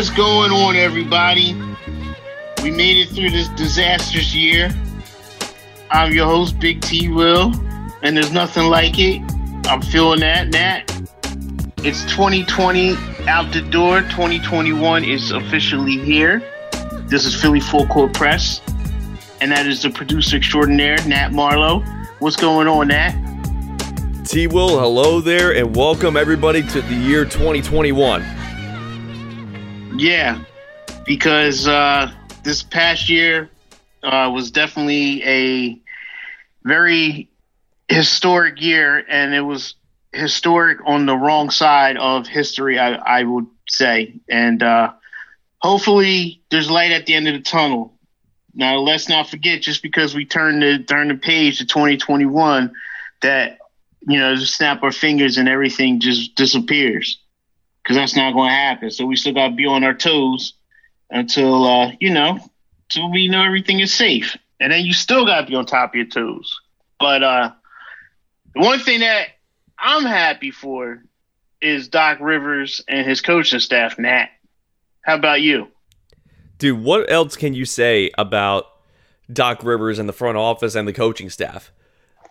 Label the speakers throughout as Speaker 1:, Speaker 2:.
Speaker 1: What's going on, everybody? We made it through this disastrous year. I'm your host, Big T Wil, and there's nothing like it. I'm feeling that, Nat. It's 2020 out the door. 2021 is officially here. This is Philly Full Court Press, and that is the producer extraordinaire, Nat Marlowe. What's going on, Nat?
Speaker 2: T Wil, hello there, and welcome everybody to the year 2021.
Speaker 1: Yeah, because uh, this past year uh, was definitely a very historic year, and it was historic on the wrong side of history, I, I would say. And uh, hopefully, there's light at the end of the tunnel. Now, let's not forget, just because we turn the turn the page to 2021, that you know, just snap our fingers and everything just disappears because that's not going to happen. So we still got to be on our toes until, uh, you know, until we know everything is safe. And then you still got to be on top of your toes. But uh, the one thing that I'm happy for is Doc Rivers and his coaching staff, Nat. How about you?
Speaker 2: Dude, what else can you say about Doc Rivers and the front office and the coaching staff?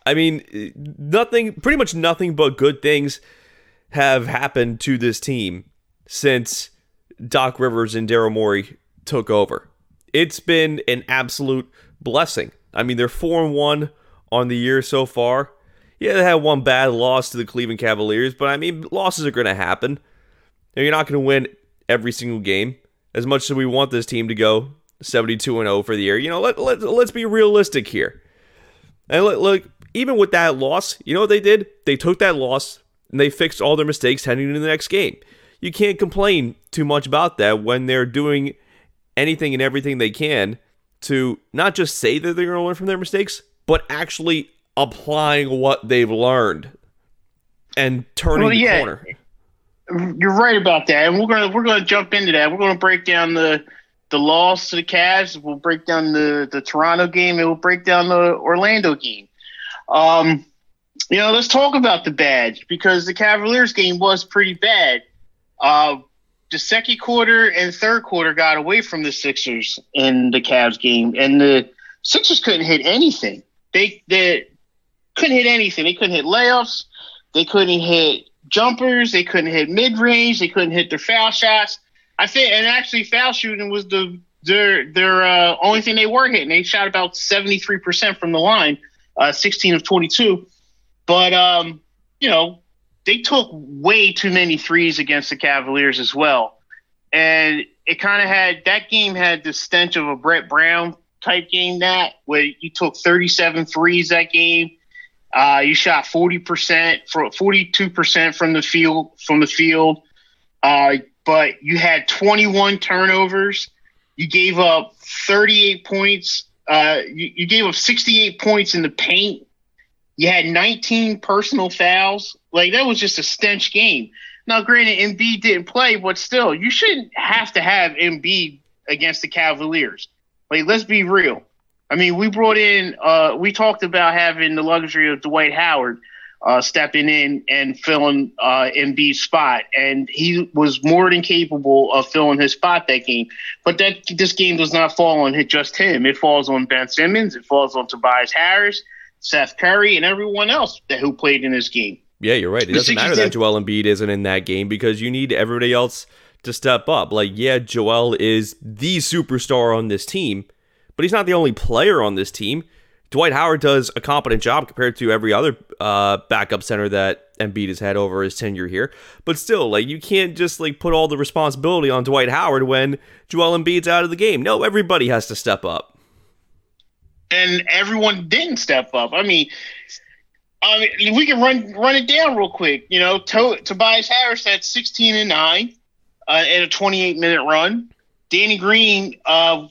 Speaker 2: I mean, nothing, pretty much nothing but good things have happened to this team since Doc Rivers and Daryl Morey took over. It's been an absolute blessing. I mean, they're 4 and 1 on the year so far. Yeah, they had one bad loss to the Cleveland Cavaliers, but I mean, losses are going to happen. You're not going to win every single game. As much as we want this team to go 72 and 0 for the year, you know, let, let, let's be realistic here. And look, look, even with that loss, you know what they did? They took that loss and they fixed all their mistakes heading into the next game. You can't complain too much about that when they're doing anything and everything they can to not just say that they're going to learn from their mistakes, but actually applying what they've learned and turning well, yeah, the corner.
Speaker 1: You're right about that, and we're gonna we're gonna jump into that. We're gonna break down the the loss to the Cavs. We'll break down the the Toronto game, and we'll break down the Orlando game. Um, you know, let's talk about the badge because the Cavaliers game was pretty bad. Uh, the second quarter and third quarter got away from the Sixers in the Cavs game, and the Sixers couldn't hit anything. They they couldn't hit anything. They couldn't hit layups. They couldn't hit jumpers. They couldn't hit mid range. They couldn't hit their foul shots. I think, and actually, foul shooting was the their their uh, only thing they were hitting. They shot about seventy three percent from the line uh, 16 of 22. But, um, you know, they took way too many threes against the Cavaliers as well. And it kind of had that game had the stench of a Brett Brown type game that where you took 37 threes that game. Uh, you shot 40% for 42% from the field from the field. Uh, but you had 21 turnovers. You gave up 38 points uh, you, you gave up 68 points in the paint. You had 19 personal fouls. Like that was just a stench game. Now, granted, Embiid didn't play, but still, you shouldn't have to have Embiid against the Cavaliers. Like, let's be real. I mean, we brought in, uh, we talked about having the luxury of Dwight Howard uh, stepping in and filling uh, Embiid's spot, and he was more than capable of filling his spot that game. But that this game does not fall on just him; it falls on Ben Simmons, it falls on Tobias Harris, Seth Curry, and everyone else that who played in this game.
Speaker 2: Yeah, you're right. It doesn't matter that Joel Embiid isn't in that game because you need everybody else to step up. Like, yeah, Joel is the superstar on this team, but he's not the only player on this team. Dwight Howard does a competent job compared to every other uh, backup center that Embiid has had over his tenure here. But still, like you can't just like put all the responsibility on Dwight Howard when Joel Embiid's out of the game. No, everybody has to step up.
Speaker 1: And everyone didn't step up. I mean, I mean, we can run run it down real quick. You know, to- Tobias Harris had 16 and nine uh, in a 28 minute run. Danny Green uh,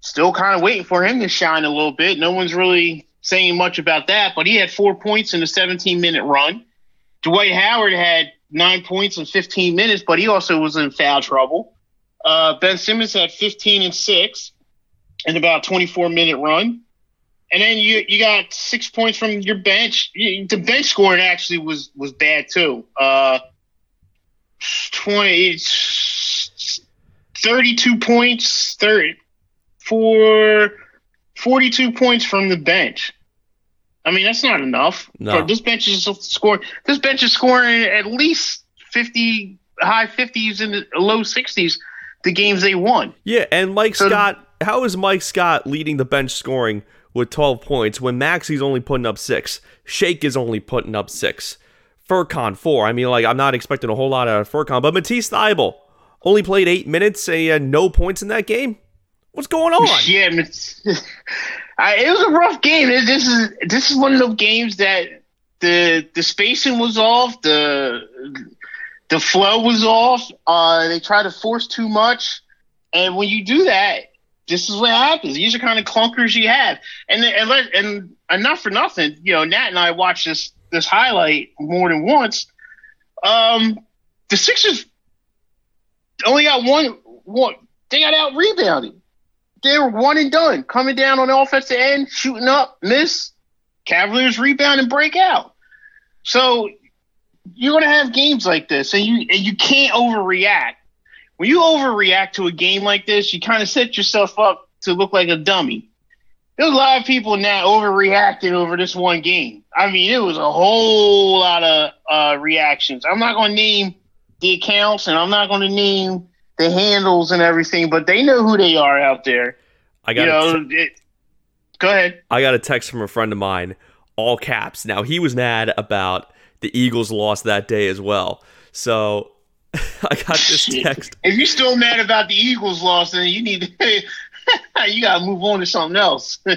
Speaker 1: still kind of waiting for him to shine a little bit. No one's really saying much about that, but he had four points in a 17 minute run. Dwight Howard had nine points in 15 minutes, but he also was in foul trouble. Uh, ben Simmons had 15 and six in about 24 minute run. And then you you got six points from your bench. The bench scoring actually was was bad too. Uh, 20 32 points, 30, for 42 points from the bench. I mean, that's not enough.
Speaker 2: No.
Speaker 1: This bench is scoring. This bench is scoring at least 50, high 50s and low 60s the games they won.
Speaker 2: Yeah, and Mike
Speaker 1: So-
Speaker 2: Scott, how is Mike Scott leading the bench scoring with 12 points when Maxey's only putting up six? Shake is only putting up six. Furkan, four. I mean, like, I'm not expecting a whole lot out of Furkan, but Matisse Thybulle only played eight minutes and no points in that game. What's going on?
Speaker 1: Yeah, I, it was a rough game. This is this is one of those games that the the spacing was off, the the flow was off. Uh, they tried to force too much, and when you do that, this is what happens. These are kind of clunkers you have, and and and enough for nothing. You know, Nat and I watched this this highlight more than once. Um, the Sixers only got one one. They got out rebounded they were one and done, coming down on the offensive end, shooting up, miss. Cavaliers rebound and break out. So you're gonna have games like this, and you and you can't overreact. When you overreact to a game like this, you kind of set yourself up to look like a dummy. There's a lot of people now overreacting over this one game. I mean, it was a whole lot of uh, reactions. I'm not going to name the accounts, and I'm not going to name the handles and everything, but they know who they are out there.
Speaker 2: I
Speaker 1: You
Speaker 2: got
Speaker 1: know, it, go ahead.
Speaker 2: I got a text from a friend of mine, all caps. Now he was mad about the Eagles loss that day as well. So I got this text.
Speaker 1: If you're still mad about the Eagles loss, then you need to, you got to move on to something else.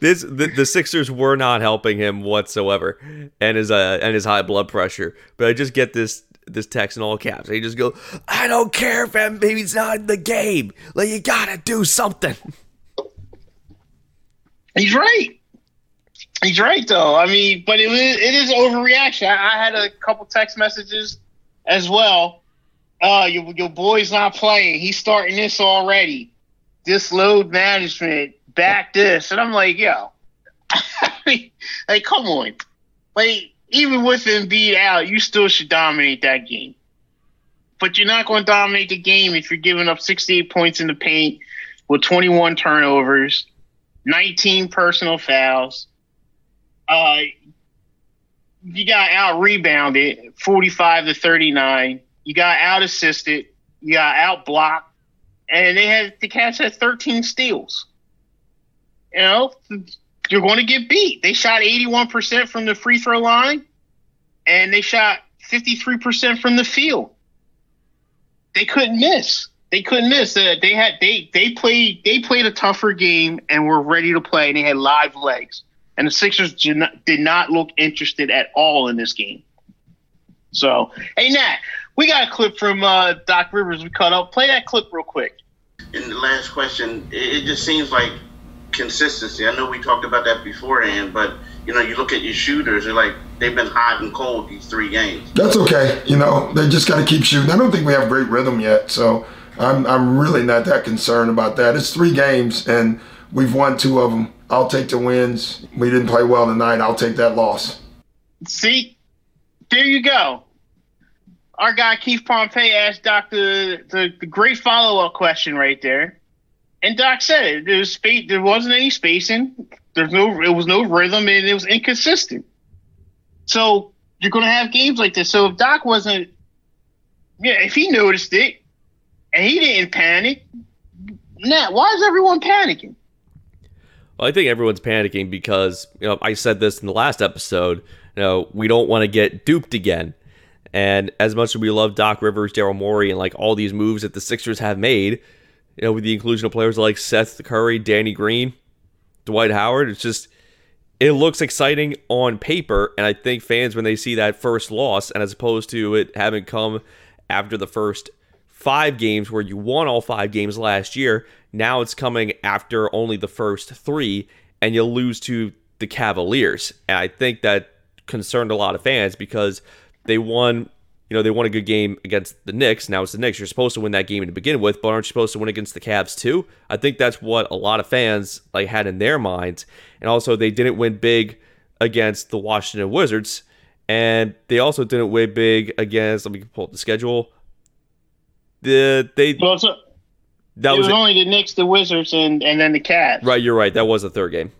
Speaker 2: This the, the Sixers were not helping him whatsoever, and his uh and his high blood pressure. But I just get this this text in all caps. He just go, "I don't care if Embiid's not in the game. Like you gotta do something."
Speaker 1: He's right. He's right, though. I mean, but it was, it is overreaction. I, I had a couple text messages as well. Uh, your, your boy's not playing. He's starting this already. This load management, back this, and I'm like, yo, I mean, like, come on, like, even with Embiid out, you still should dominate that game. But you're not going to dominate the game if you're giving up 68 points in the paint with 21 turnovers. 19 personal fouls. Uh, you got out rebounded 45 to 39. You got out assisted. You got out blocked. And they had the Cavs had 13 steals. You know, you're going to get beat. They shot 81% from the free throw line, and they shot 53% from the field. They couldn't miss. They couldn't miss. Uh, they had they they played they played a tougher game and were ready to play. And they had live legs. And the Sixers did not, did not look interested at all in this game. So, hey Nat, we got a clip from uh, Doc Rivers. We cut up. Play that clip real quick.
Speaker 3: And the last question, it, it just seems like consistency. I know we talked about that beforehand, but you know, you look at your shooters, they're like they've been hot and cold these three games.
Speaker 4: That's okay. You know, they just got to keep shooting. I don't think we have great rhythm yet, so I'm I'm really not that concerned about that. It's three games and we've won two of them. I'll take the wins. We didn't play well tonight. I'll take that loss.
Speaker 1: See, there you go. Our guy Keith Pompey asked Doc the, the, the great follow up question right there, and Doc said it. There was space. There wasn't any spacing. There's no. It was no rhythm, and it was inconsistent. So you're going to have games like this. So if Doc wasn't, yeah, if he noticed it and he didn't panic, Nat, why is everyone panicking?
Speaker 2: Well, I think everyone's panicking because you know I said this in the last episode. You know, we don't want to get duped again. And as much as we love Doc Rivers, Daryl Morey, and like all these moves that the Sixers have made, you know, with the inclusion of players like Seth Curry, Danny Green, Dwight Howard, it's just it looks exciting on paper. And I think fans when they see that first loss, and as opposed to it having come after the first five games where you won all five games last year. Now it's coming after only the first three, and you lose to the Cavaliers. And I think that concerned a lot of fans because they won, you know, they won a good game against the Knicks. Now it's the Knicks. You're supposed to win that game to begin with, but aren't you supposed to win against the Cavs too? I think that's what a lot of fans like had in their minds. And also they didn't win big against the Washington Wizards. And they also didn't win big against let me pull up the schedule. The they
Speaker 1: Well, so
Speaker 2: That
Speaker 1: it
Speaker 2: was,
Speaker 1: was only the Knicks, the Wizards, and and then the Cavs.
Speaker 2: right. You're right. That was the third game.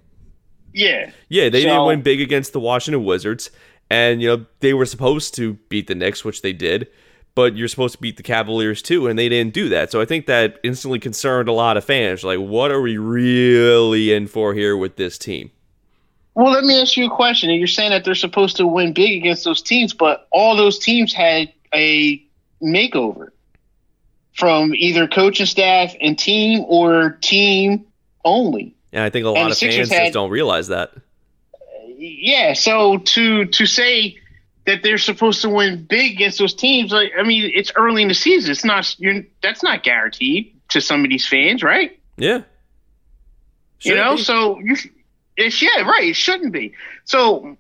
Speaker 1: Yeah.
Speaker 2: Yeah, they didn't win big against the Washington Wizards, and you know they were supposed to beat the Knicks, which they did. But you're supposed to beat the Cavaliers too, and they didn't do that. So I think that instantly concerned a lot of fans. Like, what are we really in for here with this team?
Speaker 1: Well, let me ask you a question. You're saying that they're supposed to win big against those teams, but all those teams had a makeover from either coaching staff and team or team only.
Speaker 2: And I think a lot
Speaker 1: the
Speaker 2: of fans
Speaker 1: had-
Speaker 2: just don't realize that.
Speaker 1: Yeah, so to to say that they're supposed to win big against those teams, like I mean, it's early in the season. It's not you're, that's not guaranteed to some of these fans, right?
Speaker 2: Yeah,
Speaker 1: you know, so you, it's yeah, right. It shouldn't be. So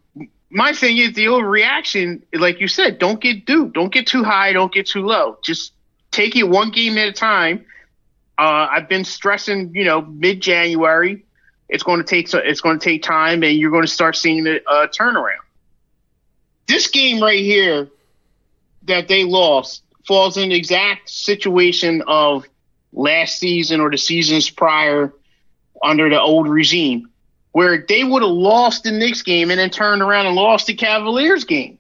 Speaker 1: my thing is the overreaction, like you said, don't get duped. Don't get too high. Don't get too low. Just take it one game at a time. Uh, I've been stressing, you know, mid January. It's going to take it's going to take time, and you're going to start seeing the uh, turnaround. This game right here that they lost falls in the exact situation of last season or the seasons prior under the old regime, where they would have lost the Knicks game and then turned around and lost the Cavaliers game.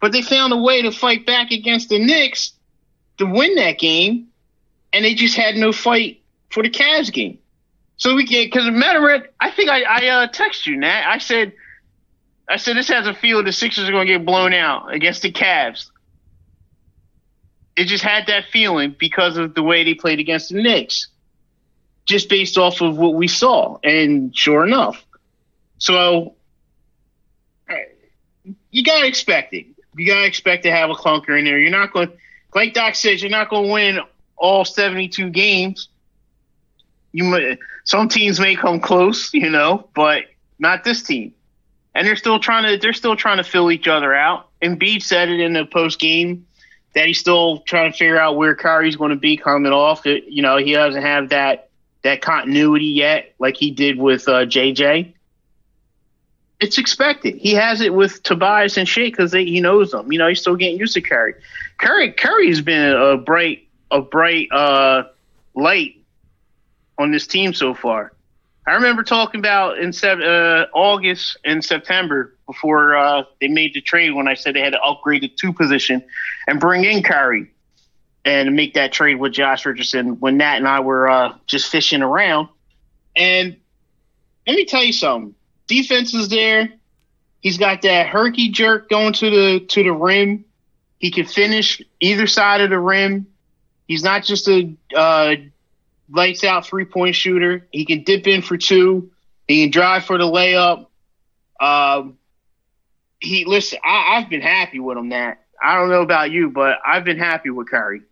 Speaker 1: But they found a way to fight back against the Knicks to win that game, and they just had no fight for the Cavs game. So we get because matter of I think I, I uh, text you, Nat. I said, I said this has a feel the Sixers are going to get blown out against the Cavs. It just had that feeling because of the way they played against the Knicks just based off of what we saw. And sure enough, so uh, you gotta expect it. You gotta expect to have a clunker in there. You're not going, like Doc says, you're not going to win all 72 games. You might, some teams may come close, you know, but not this team. And they're still trying to they're still trying to fill each other out. And Embiid said it in the post game that he's still trying to figure out where Kyrie's going to be coming off. It, you know, he doesn't have that that continuity yet, like he did with uh, JJ. It's expected. He has it with Tobias and Shake because he knows them. You know, he's still getting used to Curry. Curry Curry's been a bright a bright uh, light on this team so far. I remember talking about in uh, August and September before uh, they made the trade when I said they had to upgrade the two position and bring in Curry and make that trade with Josh Richardson when Nat and I were uh, just fishing around. And let me tell you something. Defense is there. He's got that herky jerk going to the to the rim. He can finish either side of the rim. He's not just a uh, lights out three point shooter. He can dip in for two. He can drive for the layup. Um, he listen. I, I've been happy with him. That I don't know about you, but I've been happy with Curry.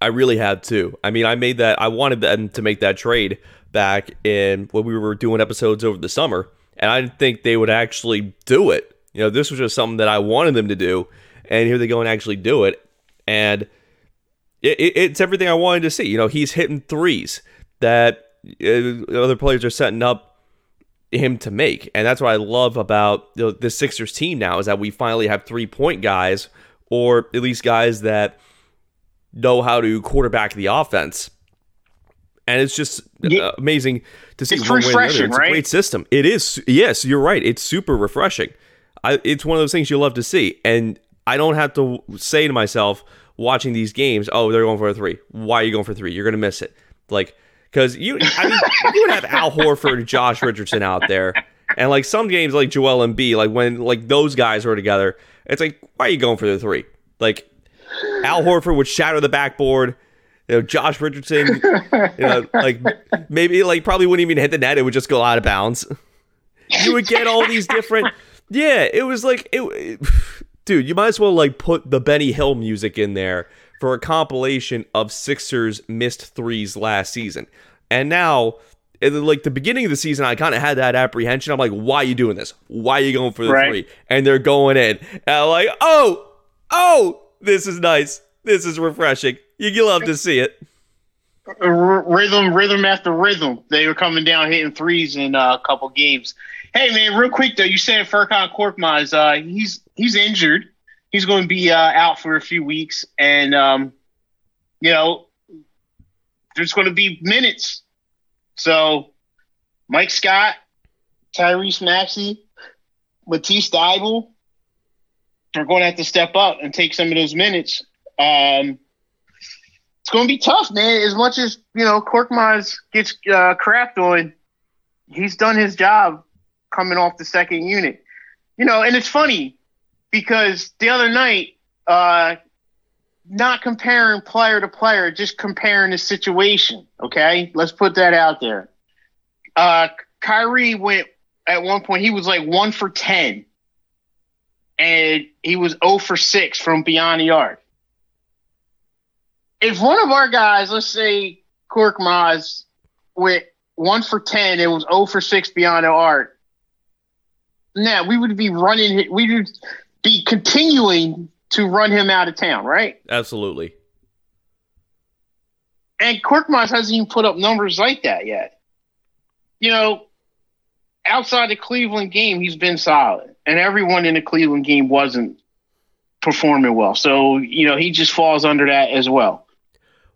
Speaker 2: I really had too. I mean, I made that. I wanted them to make that trade back in when we were doing episodes over the summer, and I didn't think they would actually do it. You know, this was just something that I wanted them to do, and here they go and actually do it, and it, it, it's everything I wanted to see. You know, he's hitting threes that uh, other players are setting up him to make, and that's what I love about you know, the Sixers team now is that we finally have three point guys, or at least guys that know how to quarterback the offense. And it's just
Speaker 1: Yeah.
Speaker 2: uh, amazing to see
Speaker 1: It's
Speaker 2: one way or the
Speaker 1: refreshing,
Speaker 2: It's a
Speaker 1: right?
Speaker 2: great system. It is. Yes, you're right. It's super refreshing. I, it's one of those things you love to see, and I don't have to say to myself watching these games, "Oh, they're going for a three. Why are you going for three? You're going to miss it." Like because you, I mean, you would have Al Horford, Josh Richardson out there, and like some games like Joel Embiid, like when like those guys were together, it's like, why are you going for the three? Like Al Horford would shatter the backboard. You know, Josh Richardson, you know, like maybe like probably wouldn't even hit the net. It would just go out of bounds. You would get all these different. Yeah, it was like it, it- dude. You might as well like put the Benny Hill music in there for a compilation of Sixers missed threes last season. And now, like the beginning of the season, I kind of had that apprehension. I'm like, why are you doing this? Why are you going for the
Speaker 1: Right.
Speaker 2: three? And they're going in. And I'm like, oh, oh, this is nice. This is refreshing. You, you love to see it.
Speaker 1: Rhythm, rhythm after rhythm. They were coming down hitting threes in uh, a couple games. Hey man, real quick though, you said Furkan Korkmaz, uh, he's he's injured. He's going to be uh, out for a few weeks, and um, you know, there's going to be minutes. So Mike Scott, Tyrese Maxey, Matisse Thybulle are going to have to step up and take some of those minutes. Um, it's going to be tough, man. As much as you know, Korkmaz gets uh, crapped on, he's done his job coming off the second unit. You know, and it's funny because the other night, uh, not comparing player to player, just comparing the situation. Okay, let's put that out there. Uh, Kyrie went at one point. He was like one for ten, and he was zero for six from beyond the arc. If one of our guys, let's say Korkmaz, went one for ten, it was zero for six beyond the arc. Now we would be running. We would be continuing to run him out of town, right?
Speaker 2: Absolutely.
Speaker 1: And Korkmaz hasn't even put up numbers like that yet. You know, outside the Cleveland game, he's been solid, and everyone in the Cleveland game wasn't performing well. So you know, he just falls under that as well.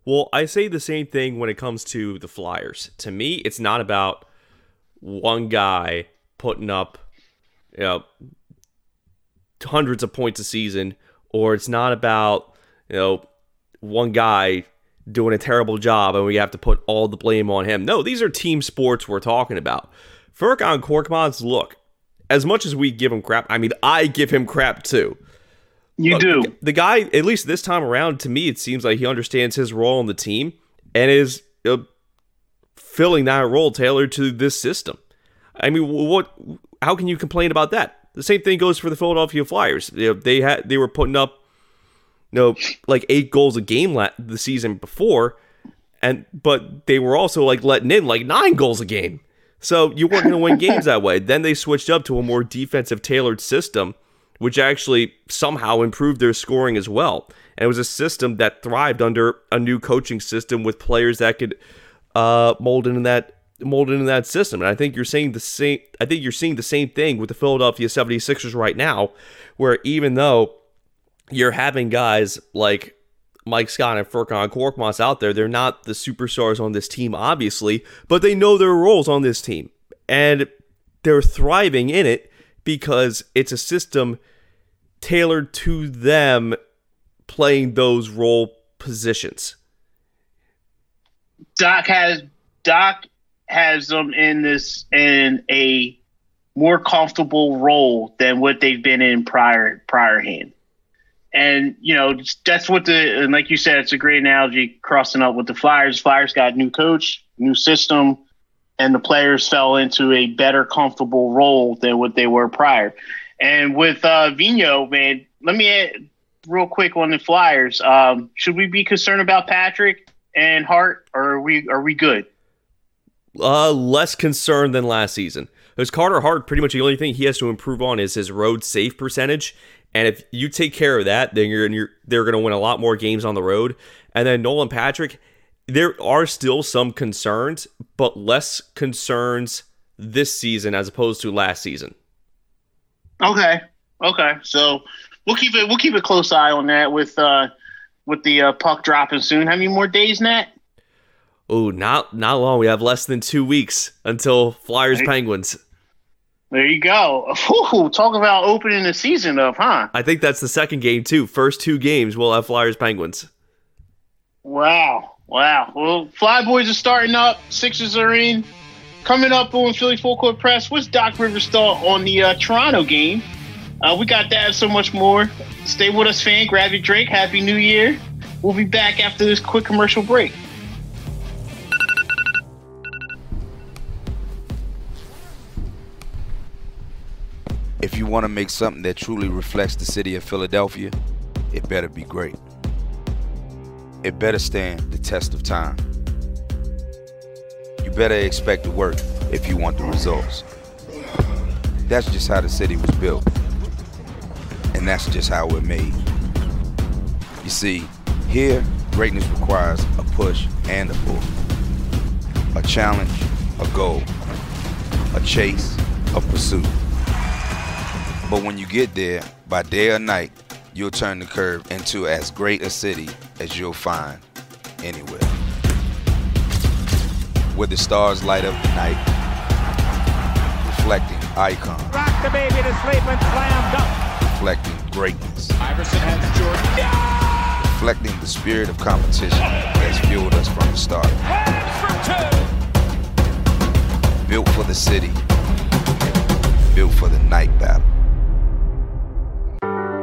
Speaker 2: Well, I say the same thing when it comes to the Flyers. To me, it's not about one guy putting up, you know, hundreds of points a season, or it's not about you know one guy doing a terrible job and we have to put all the blame on him. No, these are team sports we're talking about. Furkan Korkmaz, look, as much as we give him crap, I mean, I give him crap too.
Speaker 1: You
Speaker 2: Look,
Speaker 1: do.
Speaker 2: The, guy, at least this time around, to me, it seems like he understands his role on the team and is uh, filling that role tailored to this system. I mean, what? How can you complain about that? The same thing goes for the Philadelphia Flyers. You know, they had they were putting up, you know, like eight goals a game la- the season before, and but they were also like letting in like nine goals a game. So you weren't going to win games that way. Then they switched up to a more defensive tailored system, which actually somehow improved their scoring as well. And it was a system that thrived under a new coaching system with players that could uh, mold into that mold into that system. And I think you're saying the same I think you're seeing the same thing with the Philadelphia 76ers right now, where even though you're having guys like Mike Scott and Furkan Korkmaz out there, they're not the superstars on this team, obviously, but they know their roles on this team. And they're thriving in it because it's a system tailored to them playing those role positions.
Speaker 1: Doc has Doc has them in this in a more comfortable role than what they've been in prior prior hand. And you know that's what the and like you said, it's a great analogy crossing up with the Flyers. Flyers got new coach, new system, and the players fell into a better comfortable role than what they were prior. And with uh, Vino, man, let me add real quick on the Flyers. Um, should we be concerned about Patrick and Hart, or are we are we good?
Speaker 2: Uh, less concerned than last season. Because Carter Hart, pretty much the only thing he has to improve on is his road save percentage. And if you take care of that, then you're, you're they're going to win a lot more games on the road. And then Nolan Patrick, there are still some concerns, but less concerns this season as opposed to last season.
Speaker 1: Okay, okay. So we'll keep it we'll keep a close eye on that with uh with the uh, puck dropping soon. How many more days, Nat?
Speaker 2: Oh, not not long. We have less than two weeks until Flyers Penguins.
Speaker 1: There you go. Ooh, talk about opening the season up, huh?
Speaker 2: I think that's the second game too. First two games we'll have Flyers Penguins.
Speaker 1: Wow, wow. Well, Flyboys are starting up. Sixers are in. Coming up on Philly Full Court Press, what's Doc Rivers thought on the uh, Toronto game? Uh, we got that and so much more. Stay with us, fan. Grab your drink. Happy New Year. We'll be back after this quick commercial break.
Speaker 5: If you want to make something that truly reflects the city of Philadelphia, it better be great. It better stand the test of time. You better expect to work if you want the results. That's just how the city was built. And that's just how we're made. You see, here, greatness requires a push and a pull. A challenge, a goal. A chase, a pursuit. But when you get there, by day or night, you'll turn the curve into as great a city as you'll find anywhere. where the stars light up the night, reflecting icon.
Speaker 6: Rock the baby to sleep and slam dunk.
Speaker 5: Reflecting greatness.
Speaker 6: Iverson has Jordan. Yeah!
Speaker 5: reflecting the spirit of competition that has fueled us from the start. For Built for the city, built for the night battle.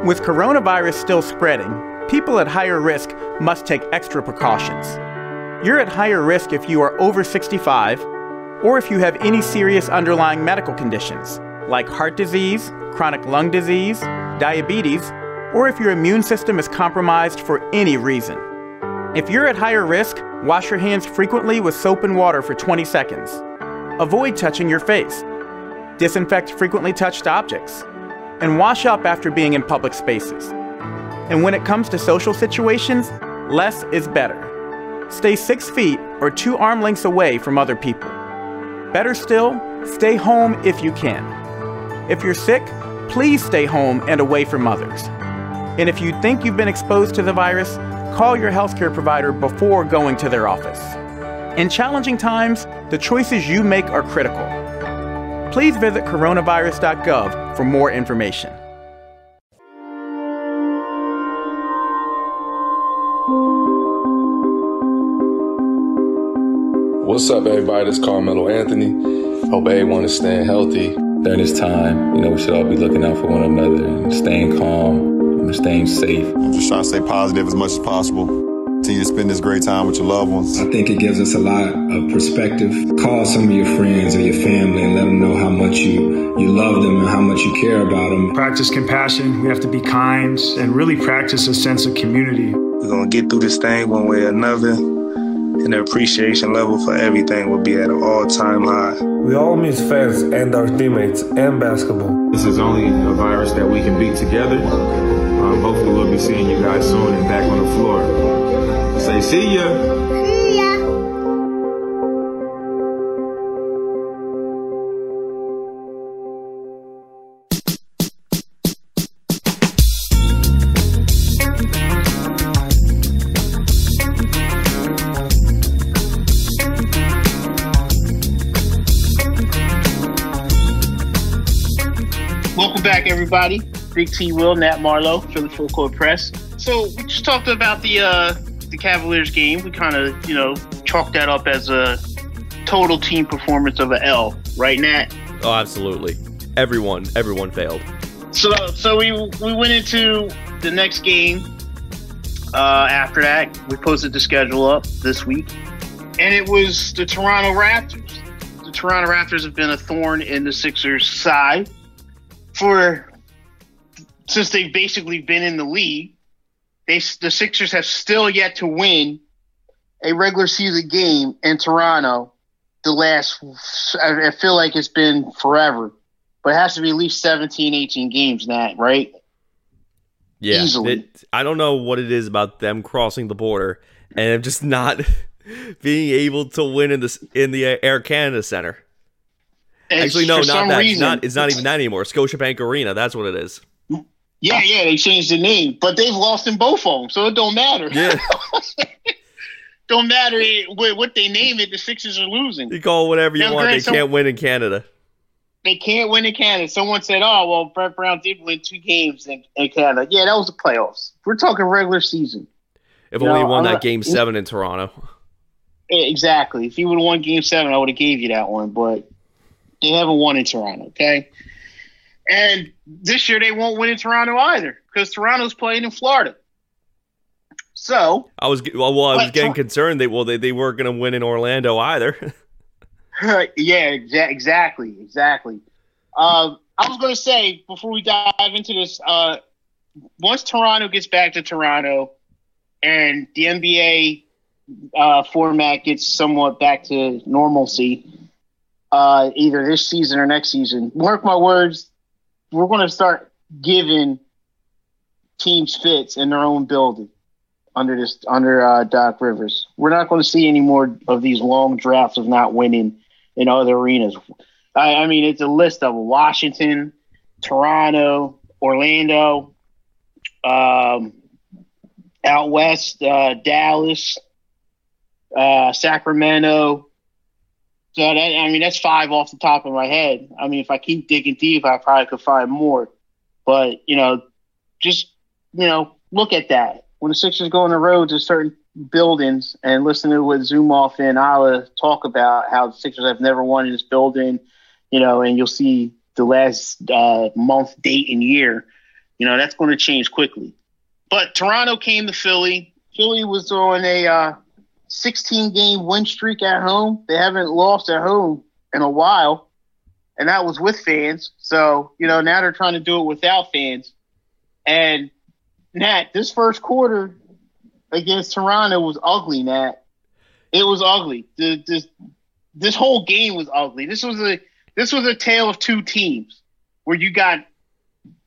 Speaker 7: With coronavirus still spreading, people at higher risk must take extra precautions. You're at higher risk if you are over 65 or if you have any serious underlying medical conditions like heart disease, chronic lung disease, diabetes, or if your immune system is compromised for any reason. If you're at higher risk, wash your hands frequently with soap and water for 20 seconds. Avoid touching your face. Disinfect frequently touched objects. And wash up after being in public spaces. And when it comes to social situations, less is better. Stay six feet or two arm lengths away from other people. Better still, stay home if you can. If you're sick, please stay home and away from others. And if you think you've been exposed to the virus, call your healthcare provider before going to their office. In challenging times, the choices you make are critical. Please visit coronavirus.gov for more information.
Speaker 8: What's up, everybody? This is Carmelo Anthony. Hope everyone is staying healthy during this time. You know, we should all be looking out for one another and staying calm and staying safe.
Speaker 9: I'm just trying to stay positive as much as possible. Continue to spend this great time with your loved ones.
Speaker 10: I think it gives us a lot of perspective. Call some of your friends or your family and let them know how much you, you love them and how much you care about them.
Speaker 11: Practice compassion. We have to be kind and really practice a sense of community.
Speaker 12: We're going to get through this thing one way or another and the appreciation level for everything will be at an all-time high.
Speaker 13: We all miss fans and our teammates and basketball.
Speaker 14: This is only a virus that we can beat together. Um, hopefully, we'll be seeing you guys soon and back on the floor. Say, see ya.
Speaker 1: Welcome back, everybody. Big T Wil, Nat Marlowe for the Full Court Press. So we just talked about the uh, the Cavaliers game. We kind of, you know, chalked that up as a total team performance of an L, right, Nat?
Speaker 2: Oh, absolutely. Everyone, everyone failed.
Speaker 1: So, so we we went into the next game. Uh, after that, we posted the schedule up this week, and it was the Toronto Raptors. The Toronto Raptors have been a thorn in the Sixers' side for since they've basically been in the league, they the Sixers have still yet to win a regular season game in Toronto. The last, I feel like it's been forever, but it has to be at least 17, 18 games, Nat, right?
Speaker 2: Yeah,
Speaker 1: Easily.
Speaker 2: it- I don't know what it is about them crossing the border and just not being able to win in this in the Air Canada Center. Actually, no, not that.
Speaker 1: reason-
Speaker 2: it's not. It's not even that anymore. Scotiabank Arena. That's what it is.
Speaker 1: Yeah, ah. yeah, they changed the name, but they've lost in both of them, so it don't matter.
Speaker 2: Yeah,
Speaker 1: don't matter what, what they name it. The Sixers are losing.
Speaker 2: you call it whatever you want. They can't win in Canada.
Speaker 1: They can't win in Canada. Someone said, "Oh, well, Brett Brown did win two games in, in Canada." Yeah, that was the playoffs. We're talking regular season.
Speaker 2: If only he won
Speaker 1: I'm
Speaker 2: that
Speaker 1: not-
Speaker 2: game seven in Toronto.
Speaker 1: Exactly. If he would have won Game Seven, I would have gave you that one. But they haven't won in Toronto. Okay. And this year they won't win in Toronto either because Toronto's playing in Florida. So
Speaker 2: I was well, well I was getting
Speaker 1: Tor-
Speaker 2: concerned. They well, they, they weren't going to win in Orlando either.
Speaker 1: yeah, exa- exactly, exactly. Uh, I was going to say before we dive into this, uh, once Toronto gets back to Toronto and the NBA uh, format gets somewhat back to normalcy, uh, either this season or next season, mark my words, we're going to start giving teams fits in their own building under this under uh, Doc Rivers. We're not going to see any more of these long drafts of not winning in other arenas. I, I mean, it's a list of Washington, Toronto, Orlando, um, out west, uh, Dallas, uh, Sacramento, So that I mean that's five off the top of my head. I mean if I keep digging deep, I probably could find more. But you know, just you know, look at that. When the Sixers go on the road to certain buildings and listen to what Zumoff and Alaa talk about how the Sixers have never won in this building, you know, and you'll see the last uh, month, date, and year. You know, that's going to change quickly. But Toronto came to Philly. Philly was on a uh, 16 game win streak at home. They haven't lost at home in a while, and that was with fans. So, you know, now they're trying to do it without fans. And Nat, this first quarter against Toronto was ugly, Nat. It was ugly. The, this this whole game was ugly. This was a this was a tale of two teams where you got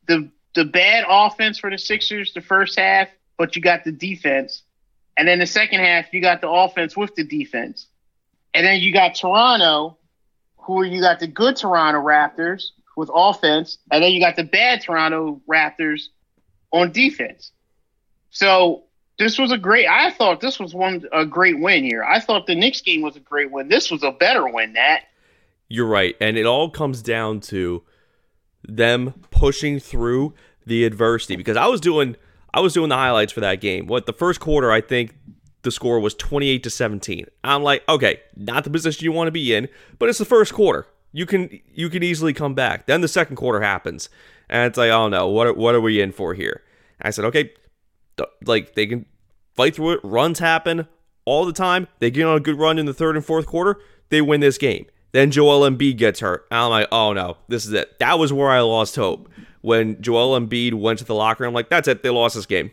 Speaker 1: the the bad offense for the Sixers the first half, but you got the defense. And then the second half, you got the offense with the defense. And then you got Toronto, who you got the good Toronto Raptors with offense, and then you got the bad Toronto Raptors on defense. So this was a great. I thought this was one a great win here. I thought the Knicks game was a great win. This was a better win. That
Speaker 2: you're right, and it all comes down to them pushing through the adversity. Because I was doing I was doing the highlights for that game. What the first quarter, I think the score was 28 to 17. I'm like, okay, not the position you want to be in, but it's the first quarter. You can you can easily come back. Then the second quarter happens, and it's like, oh no, what are, what are we in for here? I said, okay, like they can fight through it. Runs happen all the time. They get on a good run in the third and fourth quarter. They win this game. Then Joel Embiid gets hurt. I'm like, oh no, this is it. That was where I lost hope. When Joel Embiid went to the locker room, I'm like, that's it. They lost this game.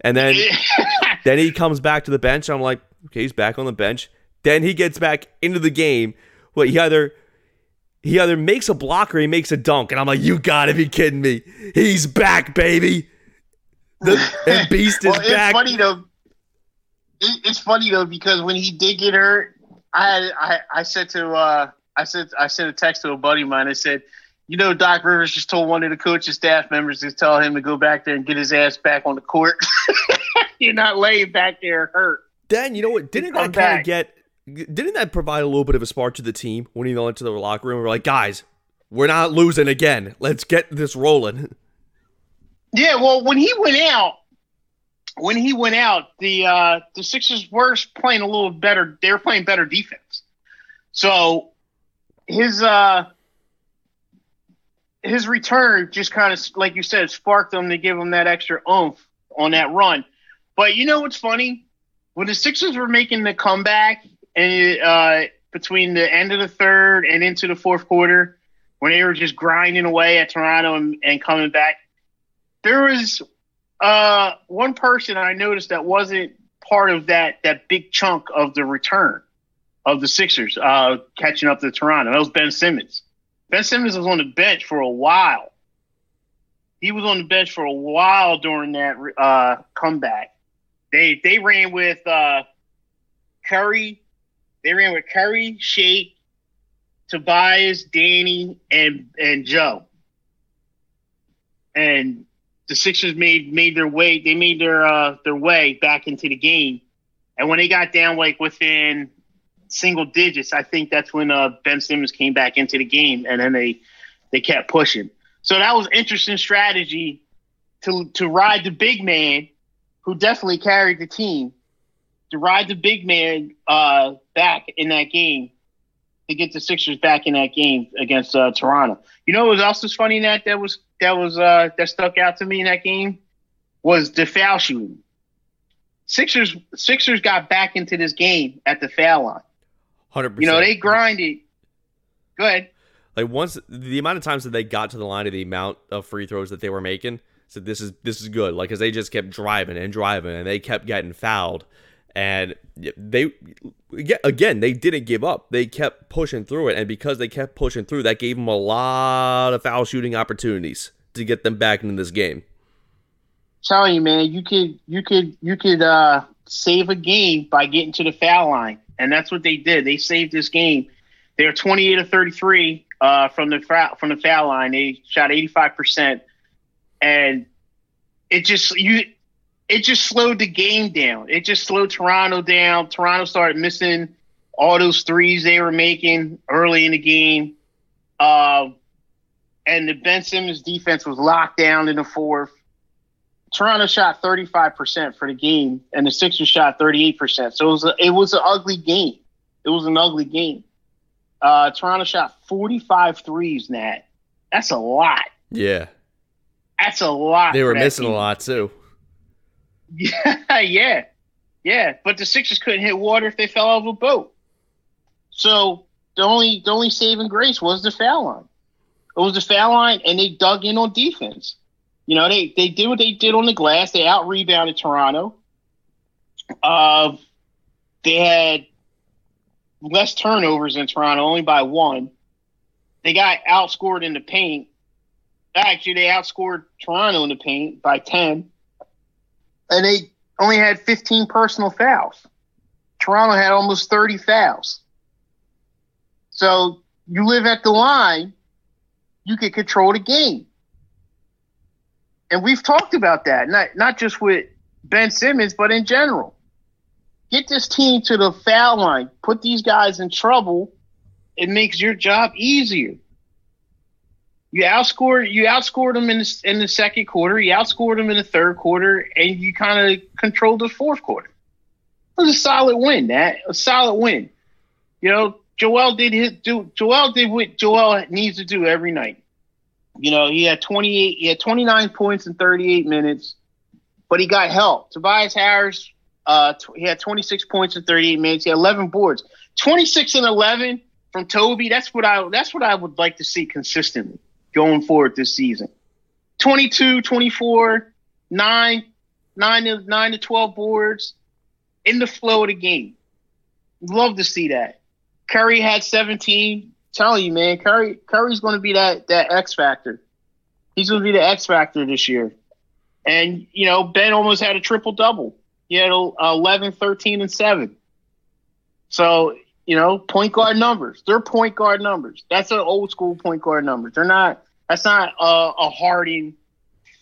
Speaker 2: And then then he comes back to the bench. I'm like, okay, he's back on the bench. Then he gets back into the game. Well, he either he either makes a block or he makes a dunk. And I'm like, you gotta be kidding me. He's back, baby. The and Beast is
Speaker 1: well, it's
Speaker 2: back.
Speaker 1: Funny though. It, it's funny though because when he did get hurt, I had I, I said to uh I said I sent a text to a buddy of mine. I said, you know, Doc Rivers just told one of the coach's staff members to tell him to go back there and get his ass back on the court. You're not laying back there hurt.
Speaker 2: Then you know what? Didn't that kind of get? Didn't that provide a little bit of a spark to the team when he went to the locker room? We're like, guys, we're not losing again. Let's get this rolling.
Speaker 1: Yeah, well, when he went out, when he went out, the uh, the Sixers were playing a little better. They were playing better defense. So his uh, his return just kind of, like you said, sparked them to give him that extra oomph on that run. But you know what's funny? When the Sixers were making the comeback and uh, between the end of the third and into the fourth quarter, when they were just grinding away at Toronto and, and coming back, there was uh, one person I noticed that wasn't part of that that big chunk of the return of the Sixers uh, catching up to Toronto. That was Ben Simmons. Ben Simmons was on the bench for a while. He was on the bench for a while during that uh, comeback. They they ran with uh, Curry. They ran with Curry, Shake, Tobias, Danny, and and Joe. And the Sixers made made their way. They made their uh, their way back into the game. And when they got down like within single digits, I think that's when uh, Ben Simmons came back into the game, and then they they kept pushing. So that was interesting strategy to to ride the big man, who definitely carried the team, to ride the big man uh, back in that game to get the Sixers back in that game against uh, Toronto. You know what was also funny that that was that was uh, that stuck out to me in that game was the foul shooting. Sixers Sixers got back into this game at the foul line.
Speaker 2: Hundred percent.
Speaker 1: You know they grinded. Go ahead.
Speaker 2: Like once the amount of times that they got to the line of the amount of free throws that they were making, so this is this is good. Like because they just kept driving and driving and they kept getting fouled, and they again they didn't give up. They kept pushing through it, and because they kept pushing through, that gave them a lot of foul shooting opportunities to get them back into this game.
Speaker 1: telling you, man, you could you could you could uh, save a game by getting to the foul line, and that's what they did. They saved this game. They were 28 to 33 uh, from the foul, from the foul line. They shot 85 percent, and it just you it just slowed the game down. It just slowed Toronto down. Toronto started missing all those threes they were making early in the game. Uh, and the Ben Simmons defense was locked down in the fourth. Toronto shot 35% for the game, and the Sixers shot 38%. So it was a, it was an ugly game. It was an ugly game. Uh, Toronto shot 45 threes, Nat. That's a lot.
Speaker 2: Yeah.
Speaker 1: That's a lot.
Speaker 2: They were missing a lot too.
Speaker 1: Yeah, yeah, yeah. But the Sixers couldn't hit water if they fell off a boat. So the only the only saving grace was the foul line. It was the foul line, and they dug in on defense. You know, they they did what they did on the glass. They out rebounded Toronto. Uh, they had less turnovers in Toronto, only by one. They got outscored in the paint. Actually, they outscored Toronto in the paint by ten and they only had 15 personal fouls. Toronto had almost 30 fouls. So you live at the line, you can control the game. And we've talked about that, not not just with Ben Simmons, but in general. Get this team to the foul line, put these guys in trouble. It makes your job easier. You outscored you outscored them in the, in the second quarter. You outscored them in the third quarter, and you kind of controlled the fourth quarter. It was a solid win. That a solid win. You know, Joel did his do. Joel did what Joel needs to do every night. You know, he had 28. He had 29 points in 38 minutes, but he got help. Tobias Harris, uh, tw- he had 26 points in 38 minutes. He had 11 boards. 26 and 11 from Toby. That's what I. That's what I would like to see consistently going forward this season. 22, 24, 9, 9 to, 9 to 12 boards in the flow of the game. Love to see that. Curry had 17. Telling you, man, Curry Curry's going to be that that X factor. He's going to be the X factor this year. And you know, Ben almost had a triple double. He had uh, 11, 13, and 7. So, you know, point guard numbers. They're point guard numbers. That's an old school point guard numbers. They're not that's not uh, a Harden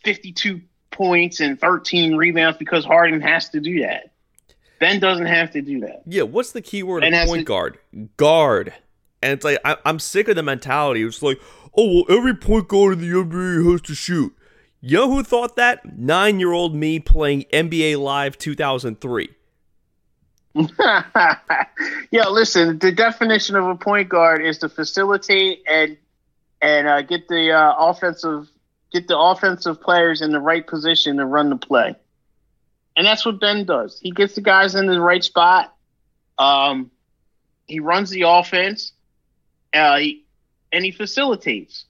Speaker 1: 52 points and 13 rebounds because Harden has to do that. Ben doesn't have to do that.
Speaker 2: Yeah, what's the key word of point
Speaker 1: to-
Speaker 2: guard? Guard. And it's like I, I'm sick of the mentality. It's like, oh well, every point guard in the NBA has to shoot. You know who thought that? Nine year old me playing NBA Live 2003.
Speaker 1: yeah, listen. The definition of a point guard is to facilitate and and uh, get the uh, offensive get the offensive players in the right position to run the play, and that's what Ben does. He gets the guys in the right spot. Um, he runs the offense, uh, he, and he facilitates.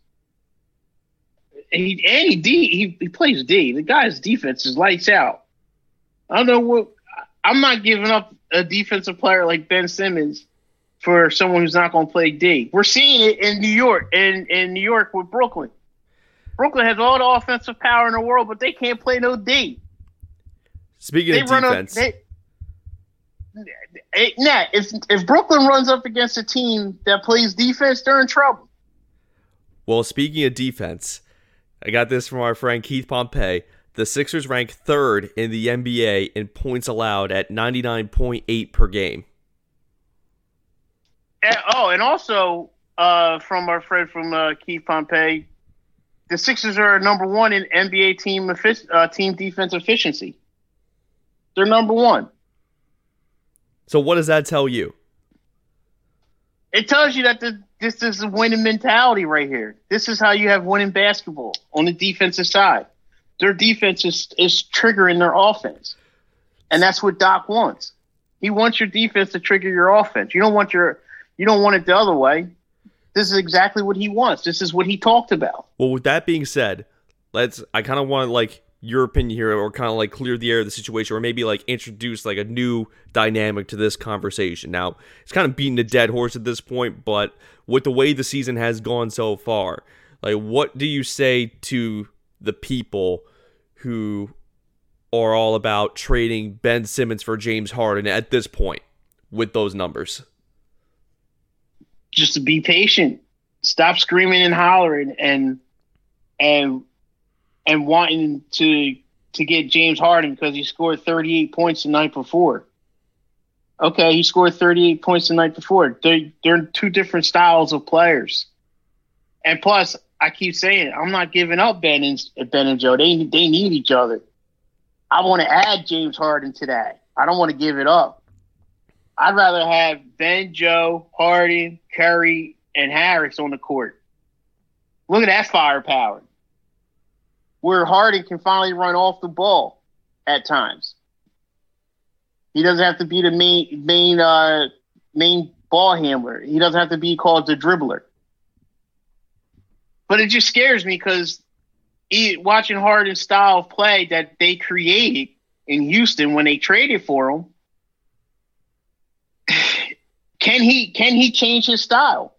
Speaker 1: He and he D he, he plays D. The guy's defense is lights out. I don't know what I'm not giving up a defensive player like Ben Simmons for someone who's not going to play D. We're seeing it in New York, in in New York with Brooklyn. Brooklyn has all the offensive power in the world, but they can't play no D.
Speaker 2: Speaking
Speaker 1: They
Speaker 2: of
Speaker 1: up.
Speaker 2: defense,
Speaker 1: They, Nat, if if Brooklyn runs up against a team that plays defense, they're in trouble.
Speaker 2: well, speaking of defense, I got this from our friend Keith Pompey. The Sixers rank third in the NBA in points allowed at 99.8 per game.
Speaker 1: And, oh, and also uh, from our friend from uh, Keith Pompey, the Sixers are number one in NBA team uh, team defense efficiency. They're number one.
Speaker 2: So what does that tell you?
Speaker 1: It tells you that the, this is a winning mentality right here. This is how you have winning basketball on the defensive side. Their defense is, is triggering their offense, and that's what Doc wants. He wants your defense to trigger your offense. You don't want your you don't want it the other way. This is exactly what he wants. This is what he talked about.
Speaker 2: Well, with that being said, let's. I kind of want to like your opinion here, or kind of like clear the air of the situation, or maybe like introduce like a new dynamic to this conversation. Now, it's kind of beating a dead horse at this point, but with the way the season has gone so far, like what do you say to the people who are all about trading Ben Simmons for James Harden at this point with those numbers?
Speaker 1: Just to be patient. Stop screaming and hollering and and and wanting to to get James Harden because he scored 38 points the night before. Okay, he scored 38 points the night before. They they're two different styles of players. And plus, I keep saying I'm not giving up Ben and Ben and Joe. They they need each other. I want to add James Harden to that. I don't want to give it up. I'd rather have Ben, Joe, Harden, Curry, and Harris on the court. Look at that firepower. Where Harden can finally run off the ball at times. He doesn't have to be the main main uh, main ball handler. He doesn't have to be called the dribbler. But it just scares me because watching Harden's style of play that they created in Houston when they traded for him, can he can he change his style?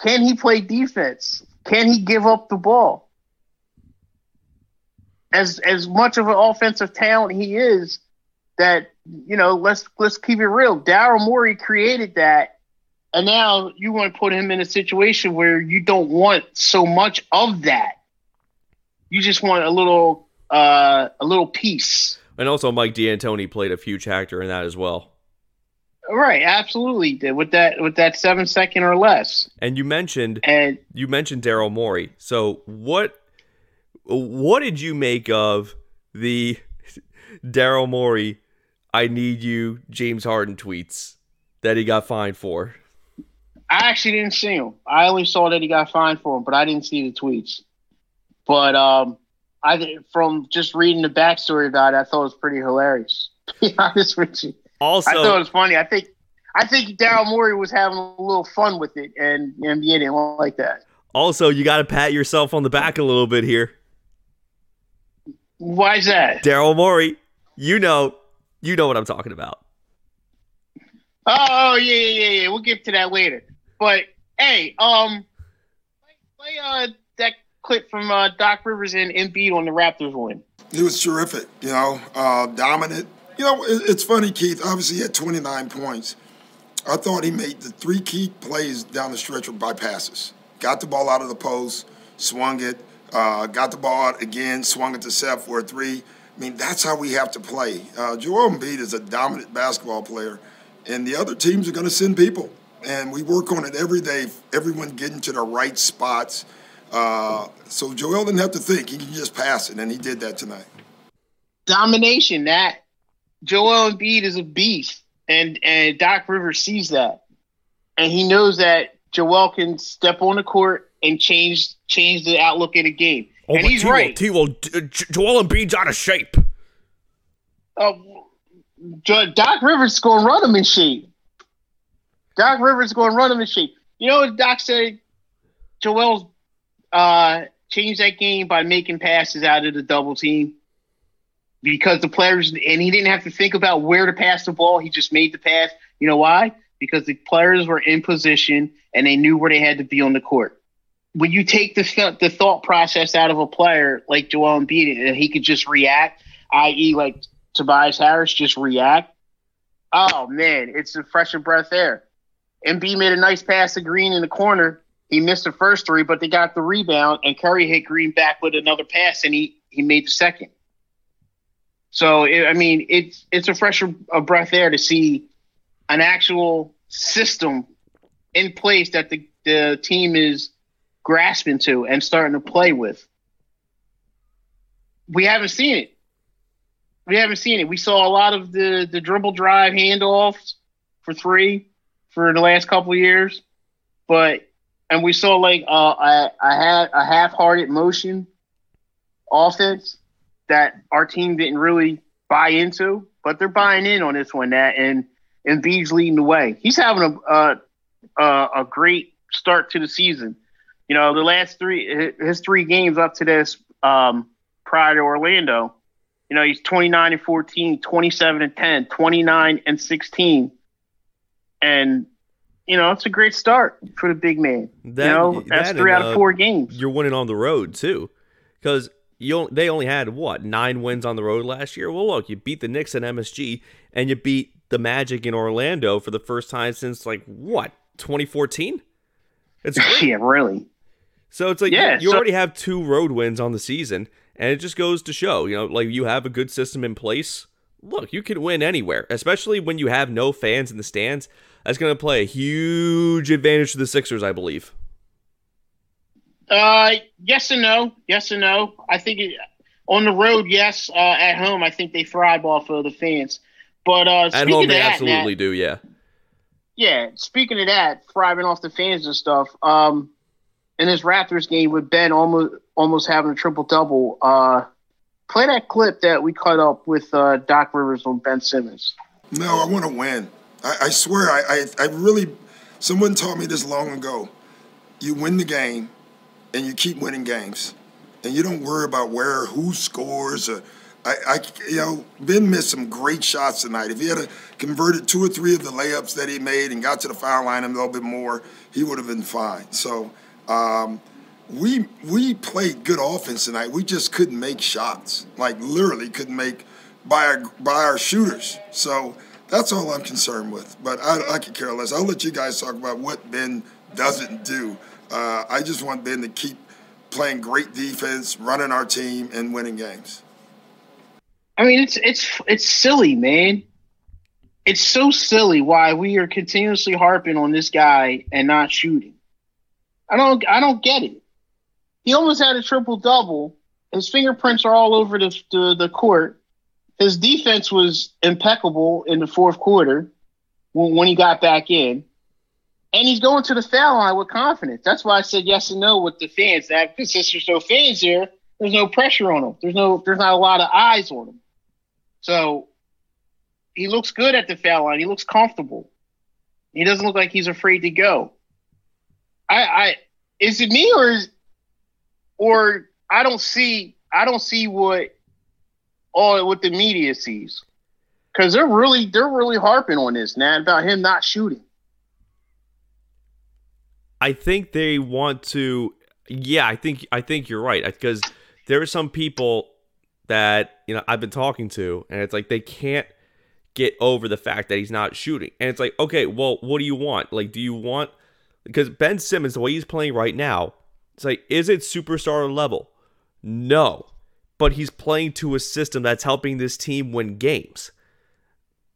Speaker 1: Can he play defense? Can he give up the ball? As as much of an offensive talent he is, that you know, let's let's keep it real. Daryl Morey created that, and now you want to put him in a situation where you don't want so much of that. You just want a little uh, a little piece.
Speaker 2: And also, Mike D'Antoni played a huge factor in that as well.
Speaker 1: Right, absolutely with that with that seven second or less.
Speaker 2: And you mentioned
Speaker 1: and
Speaker 2: you mentioned Daryl Morey. So what what did you make of the Daryl Morey I need you James Harden tweets that he got fined for?
Speaker 1: I actually didn't see him. I only saw that he got fined for him, but I didn't see the tweets. But um, I from just reading the backstory about it, I thought it was pretty hilarious. To be honest with you.
Speaker 2: Also,
Speaker 1: I thought it was funny. I think I think Daryl Morey was having a little fun with it, and the NBA didn't like that.
Speaker 2: Also, you got to pat yourself on the back a little bit here.
Speaker 1: Why's that?
Speaker 2: Daryl Morey, you know, you know what I'm talking about.
Speaker 1: Oh yeah, yeah, yeah, yeah. We'll get to that later. But hey, um, play, uh that clip from uh, Doc Rivers and Embiid on the Raptors win.
Speaker 4: He was terrific. You know, uh, dominant you know, it's funny, Keith. Obviously, he had 29 points. I thought he made the three key plays down the stretch by passes. Got the ball out of the post, swung it, uh, got the ball out again, swung it to Seth for a three. I mean, that's how we have to play. Uh, Joel Embiid is a dominant basketball player, and the other teams are going to send people. And we work on it every day, everyone getting to the right spots. Uh, so Joel didn't have to think; he can just pass it, and he did that tonight.
Speaker 1: Domination. That Joel Embiid is a beast, and and Doc Rivers sees that, and he knows that Joel can step on the court and change change the outlook of the game.
Speaker 2: Oh,
Speaker 1: and he's
Speaker 2: T-Wil,
Speaker 1: right.
Speaker 2: T-Wil, Joel Embiid's out of shape.
Speaker 1: Oh, Doc Rivers is going to run him in shape. Doc Rivers is going to run him in shape. You know what Doc said? Joel's uh, changed that game by making passes out of the double team because the players and he didn't have to think about where to pass the ball. He just made the pass. You know why? Because the players were in position and they knew where they had to be on the court. When you take the the thought process out of a player like Joel Embiid and he could just react, i.e., like Tobias Harris just react. Oh man, it's a fresher breath air. Embiid made a nice pass to Green in the corner. He missed the first three, but they got the rebound, and Curry hit Green back with another pass, and he he made the second. So it, I mean, it's it's a fresh of breath air to see an actual system in place that the the team is grasping to and starting to play with. We haven't seen it. We haven't seen it. We saw a lot of the the dribble drive handoffs for three for the last couple years, but and we saw like uh, a, a, a half-hearted motion offense that our team didn't really buy into, but they're buying in on this one. That and Embiid's leading the way. He's having a a, a great start to the season. You know, the last three his three games up to this um, prior to Orlando. You know, he's 29 and 14, 27 and 10, 29 and 16. And you know, it's a great start for the big man. That, you know, that's that three and, out of four games.
Speaker 2: You're winning on the road too, because you they only had what nine wins on the road last year. Well, look, you beat the Knicks at MSG, and you beat the Magic in Orlando for the first time since like what 2014.
Speaker 1: It's great. yeah, really.
Speaker 2: So it's like yeah, you, you so- already have two road wins on the season, and it just goes to show, you know, like you have a good system in place look, you can win anywhere, especially when you have no fans in the stands. That's going to play a huge advantage to the Sixers, I believe.
Speaker 1: Uh, yes and no. Yes and no. I think it, on the road, yes. Uh, at home, I think they thrive off of the fans. But uh,
Speaker 2: at home, they that, absolutely Nat, do. Yeah.
Speaker 1: Yeah. Speaking of that, thriving off the fans and stuff. Um, in this Raptors game with Ben almost almost having a triple double. Uh, play that clip that we cut up with uh, Doc Rivers on Ben Simmons.
Speaker 4: No, I want to win. I, I swear, I, I, I really. Someone taught me this long ago. You win the game, and you keep winning games, and you don't worry about where who scores or. I, I, you know, Ben missed some great shots tonight. If he had converted two or three of the layups that he made and got to the foul line a little bit more, he would have been fine. So um, we we played good offense tonight. We just couldn't make shots. Like literally couldn't make by our by our shooters. So that's all I'm concerned with. But I, I could care less. I'll let you guys talk about what Ben doesn't do. Uh, I just want Ben to keep playing great defense, running our team, and winning games.
Speaker 1: I mean, it's it's it's silly, man. It's so silly why we are continuously harping on this guy and not shooting. I don't I don't get it. He almost had a triple double. His fingerprints are all over the, the, the court. His defense was impeccable in the fourth quarter when, when he got back in. And he's going to the foul line with confidence. That's why I said yes and no with the fans. That because there's no fans there, there's no pressure on him. There's no there's not a lot of eyes on him. So he looks good at the foul line. He looks comfortable. He doesn't look like he's afraid to go. I, I is it me or is or I don't see I don't see what all what the media sees because they're really they're really harping on this now about him not shooting.
Speaker 2: I think they want to. Yeah, I think I think you're right because there are some people that you know I've been talking to, and it's like they can't get over the fact that he's not shooting, and it's like okay, well, what do you want? Like, do you want because Ben Simmons, the way he's playing right now, it's like, is it superstar level? No. But he's playing to a system that's helping this team win games.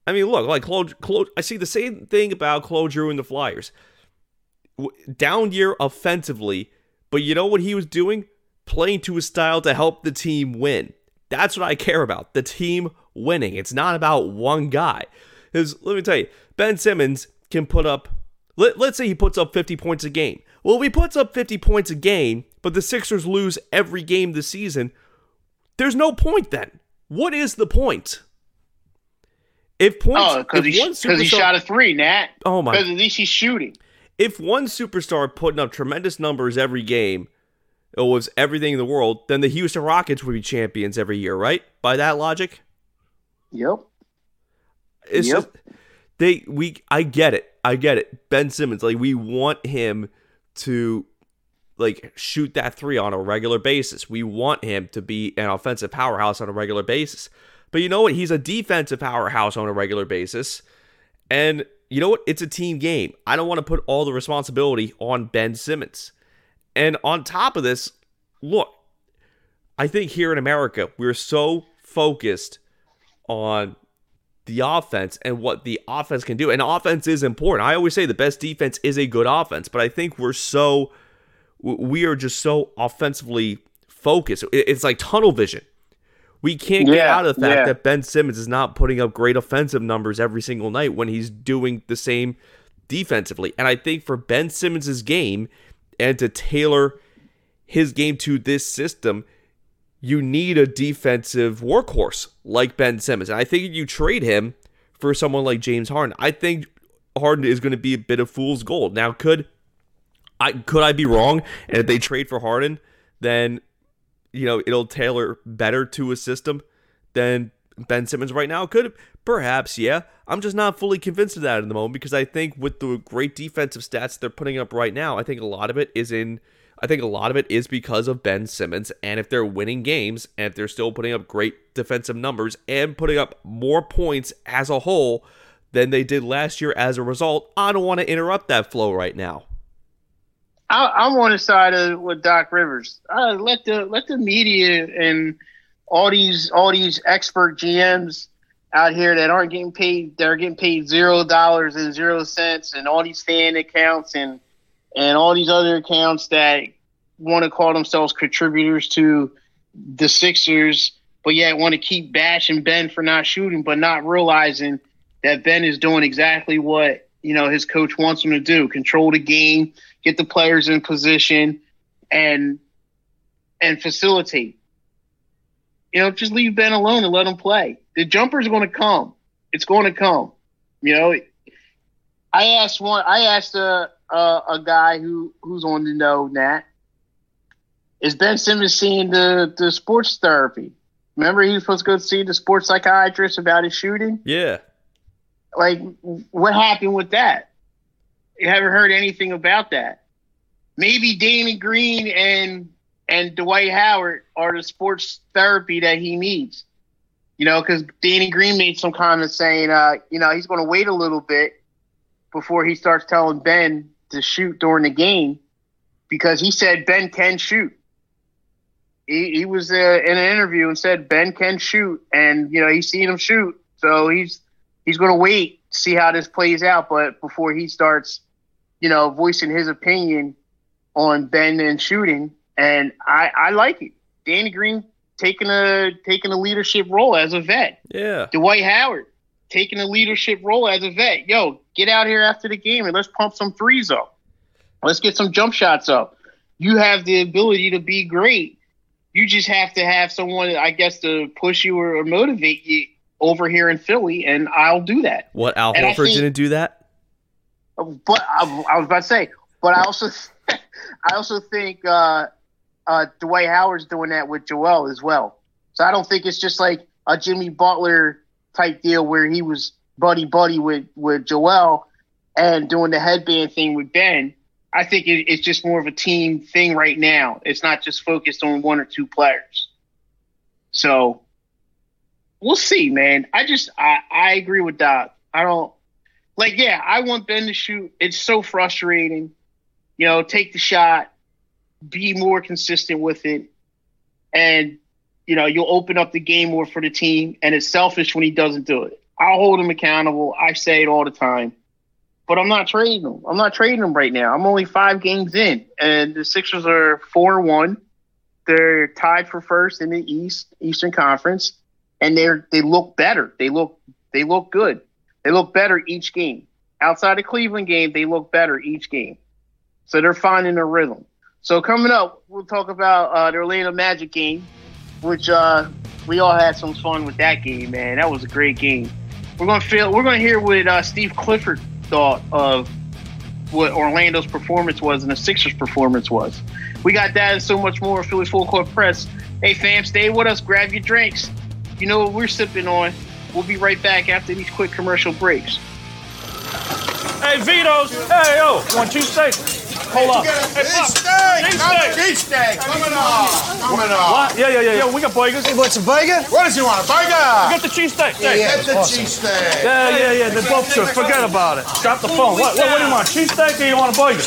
Speaker 2: I mean, look, like Claude, Claude I see the same thing about Claude Giroux and the Flyers. Down year offensively, but you know what he was doing? Playing to a style to help the team win. That's what I care about. The team winning. It's not about one guy. Because let me tell you, Ben Simmons can put up let, let's say he puts up 50 points a game. Well, if he puts up 50 points a game, but the Sixers lose every game this season, there's no point then. What is the point? If points,
Speaker 1: oh, because he, he, shot a three, Nat.
Speaker 2: Oh my!
Speaker 1: Because at least he's shooting.
Speaker 2: If one superstar putting up tremendous numbers every game, it was everything in the world, then the Houston Rockets would be champions every year, right? By that logic.
Speaker 1: Yep.
Speaker 2: It's yep. Just, they we I get it. I get it. Ben Simmons, like we want him to like shoot that three on a regular basis. We want him to be an offensive powerhouse on a regular basis. But you know what? He's a defensive powerhouse on a regular basis. And you know what? It's a team game. I don't want to put all the responsibility on Ben Simmons. And on top of this, look, I think here in America, we're so focused on the offense and what the offense can do. And offense is important. I always say the best defense is a good offense, but I think we're so we are just so offensively focused. It's like tunnel vision. We can't get yeah, out of the fact yeah. that Ben Simmons is not putting up great offensive numbers every single night when he's doing the same defensively. And I think for Ben Simmons' game and to tailor his game to this system, you need a defensive workhorse like Ben Simmons. And I think you trade him for someone like James Harden, I think Harden is going to be a bit of fool's gold. Now, could I could I be wrong? And if they trade for Harden, then you know it'll tailor better to a system than Ben Simmons right now. Could perhaps, yeah. I'm just not fully convinced of that in the moment because I think with the great defensive stats they're putting up right now, I think a lot of it is in I think a lot of it is because of Ben Simmons. And if they're winning games and if they're still putting up great defensive numbers and putting up more points as a whole than they did last year as a result, I don't want to interrupt that flow right now.
Speaker 1: I, am on the side of with Doc Rivers. Uh, let the let the media and all these all these expert GMs out here that aren't getting paid. They're getting paid zero dollars and zero cents, and all these fan accounts and and all these other accounts that want to call themselves contributors to the Sixers, but yet want to keep bashing Ben for not shooting, but not realizing that Ben is doing exactly what you know his coach wants him to do: control the game, get the players in position, and and facilitate. You know, just leave Ben alone and let him play. The jumper's going to come. It's going to come. You know, I asked one. I asked a a, a guy who who's on the know, Nat. Is Ben Simmons seeing the the sports therapy? Remember, he was supposed to go see the sports psychiatrist about his shooting.
Speaker 2: Yeah.
Speaker 1: Like, what happened with that? You haven't heard anything about that. Maybe Danny Green and and Dwight Howard are the sports therapy that he needs. You know, because Danny Green made some comments saying, uh, you know, he's going to wait a little bit before he starts telling Ben to shoot during the game because he said Ben can shoot. He, he was uh, in an interview and said Ben can shoot, and you know he's seen him shoot, so he's he's going to wait to see how this plays out. But before he starts, you know, voicing his opinion on Ben and shooting, and I, I like it. Danny Green taking a taking a leadership role as a vet.
Speaker 2: Yeah.
Speaker 1: Dwight Howard taking a leadership role as a vet. Yo, get out here after the game and let's pump some threes up. Let's get some jump shots up. You have the ability to be great. You just have to have someone, I guess, to push you or, motivate you over here in Philly, and I'll do that.
Speaker 2: What Al Horford
Speaker 1: think-
Speaker 2: didn't do that?
Speaker 1: But I, I was about to say, but I also, I also think uh, uh, Dwight Howard's doing that with Joel as well. So I don't think it's just like a Jimmy Butler type deal where he was buddy buddy with with Joel and doing the headband thing with Ben. I think it, it's just more of a team thing right now. It's not just focused on one or two players. So we'll see, man. I just I, I agree with Doc. I don't like yeah, I want Ben to shoot. It's so frustrating. You know, take the shot, be more consistent with it, and you know, you'll open up the game more for the team. And it's selfish when he doesn't do it. I'll hold him accountable. I say it all the time. But I'm not trading him. I'm not trading him right now. I'm only five games in, and the Sixers are four one. They're tied for first in the East Eastern Conference, and they're they look better. They look they look good. They look better each game. Outside the Cleveland game, they look better each game. So they're finding their rhythm. So coming up, we'll talk about uh, the Orlando Magic game, which uh, we all had some fun with that game, man. That was a great game. We're gonna feel. We're gonna hear what uh, Steve Clifford thought of what Orlando's performance was and the Sixers' performance was. We got that and so much more. Philly Full Court Press. Hey, fam, stay with us. Grab your drinks. You know what we're sipping on. We'll be right back after these quick commercial breaks.
Speaker 6: Hey, Vito's. Hey, yo. Want cheesesteak? Hold up. Hey, Pop. Cheesesteak.
Speaker 15: Cheesesteak. Coming on. Coming on.
Speaker 6: What? Yeah, yeah, yeah. yeah. We got burgers. Hey,
Speaker 15: what's a burger? What does he want? A burger?
Speaker 6: We got the cheesesteak.
Speaker 15: Yeah,
Speaker 6: Hey,
Speaker 15: yeah, the
Speaker 6: awesome.
Speaker 15: cheesesteak.
Speaker 6: Yeah, yeah, yeah. They're both good. Forget about it. Drop the phone. What, what, what do you want? Cheesesteak or you want a burger?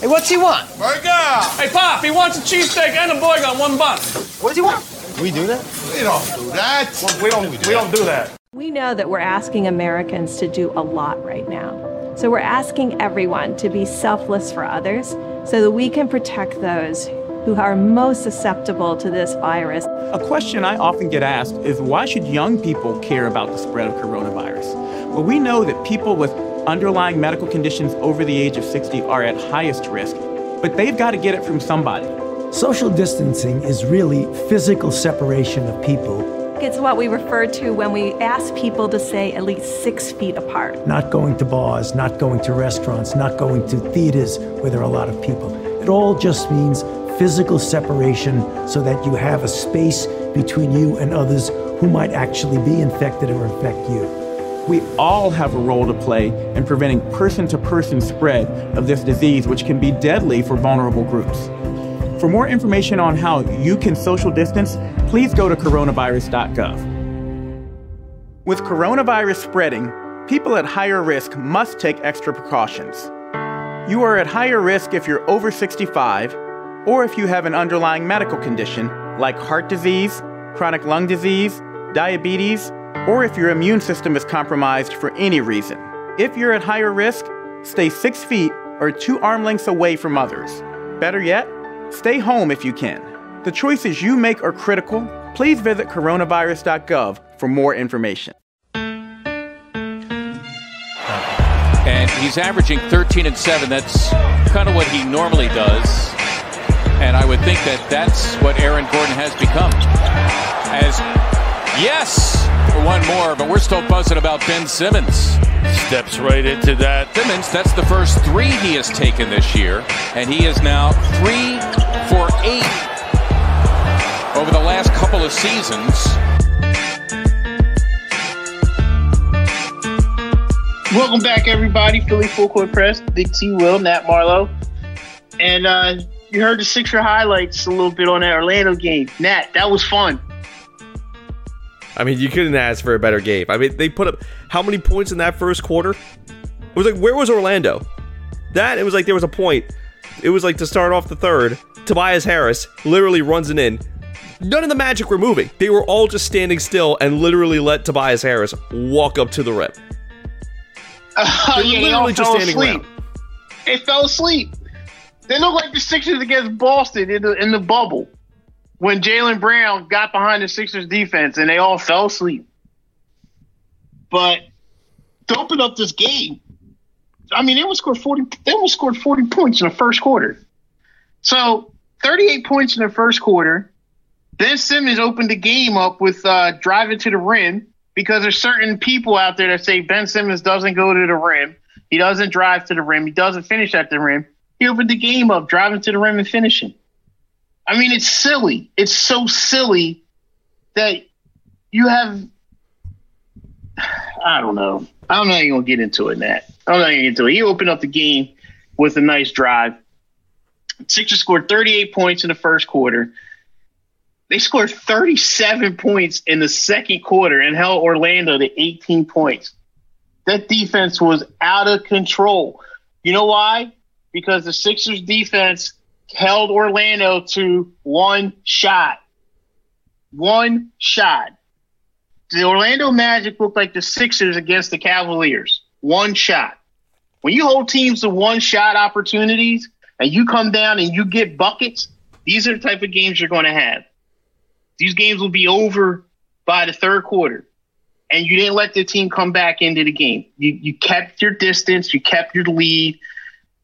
Speaker 6: Hey, what's he want?
Speaker 15: Burger.
Speaker 6: Hey, Pop, he wants a cheesesteak and a burger on one bun. What does he want?
Speaker 15: We do that? We don't do that.
Speaker 6: We don't, we don't do that.
Speaker 16: We know that we're asking Americans to do a lot right now. So we're asking everyone to be selfless for others so that we can protect those who are most susceptible to this virus.
Speaker 7: A question I often get asked is why should young people care about the spread of coronavirus? Well, we know that people with underlying medical conditions over the age of 60 are at highest risk, but they've got to get it from somebody.
Speaker 17: Social distancing is really physical separation of people,
Speaker 16: It's what we refer to when we ask people to stay at least six feet apart.
Speaker 17: not going to bars, not going to restaurants, not going to theaters where there are a lot of people. It all just means physical separation so that you have a space between you and others who might actually be infected or infect you.
Speaker 7: We all have a role to play in preventing person to person spread of this disease, which can be deadly for vulnerable groups. For more information on how you can social distance, please go to coronavirus.gov. With coronavirus spreading, people at higher risk must take extra precautions. You are at higher risk if you're over 65 or if you have an underlying medical condition like heart disease, chronic lung disease, diabetes, or if your immune system is compromised for any reason. If you're at higher risk, stay six feet or two arm lengths away from others. Better yet, stay home if you can. The choices you make are critical. Please visit coronavirus.gov for more information.
Speaker 18: And he's averaging 13 and 7. That's kind of what he normally does. And I would think that that's what Aaron Gordon has become. As yes, for one more, but we're still buzzing about Ben Simmons.
Speaker 6: Steps right into that.
Speaker 18: Simmons, that's the first three he has taken this year, and he is now three for eight over the last couple of seasons.
Speaker 1: Welcome back, everybody. Philly Full Court Press, Big T Wil, Nat Marlowe. And uh, you heard the Sixer highlights a little bit on that Orlando game. Nat, that was fun.
Speaker 2: I mean, you couldn't ask for a better game. I mean, they put up how many points in that first quarter? It was like, where was Orlando? That, it was like there was a point. It was like to start off the third, Tobias Harris literally runs it in. None of the Magic were moving. They were all just standing still and literally let Tobias Harris walk up to the rim.
Speaker 1: Oh, yeah,
Speaker 2: literally just
Speaker 1: fell
Speaker 2: standing
Speaker 1: asleep. They fell asleep. They look like the Sixers against Boston in the in the bubble when Jaylen Brown got behind the Sixers defense and they all fell asleep. But to open up this game, I mean, they almost scored forty. They almost scored forty points in the first quarter. So thirty-eight points in the first quarter. Ben Simmons opened the game up with uh, driving to the rim because there's certain people out there that say Ben Simmons doesn't go to the rim. He doesn't drive to the rim. He doesn't finish at the rim. He opened the game up driving to the rim and finishing. I mean, it's silly. It's so silly that you have. I don't know. I'm not even gonna get into it, That I'm not even gonna get into it. He opened up the game with a nice drive. Sixers scored 38 points in the first quarter. They scored 37 points in the second quarter and held Orlando to 18 points. That defense was out of control. You know why? Because the Sixers defense held Orlando to one shot. One shot. The Orlando Magic looked like the Sixers against the Cavaliers. One shot. When you hold teams to one shot opportunities and you come down and you get buckets, these are the type of games you're going to have. These games will be over by the third quarter. And you didn't let the team come back into the game. You you kept your distance, you kept your lead,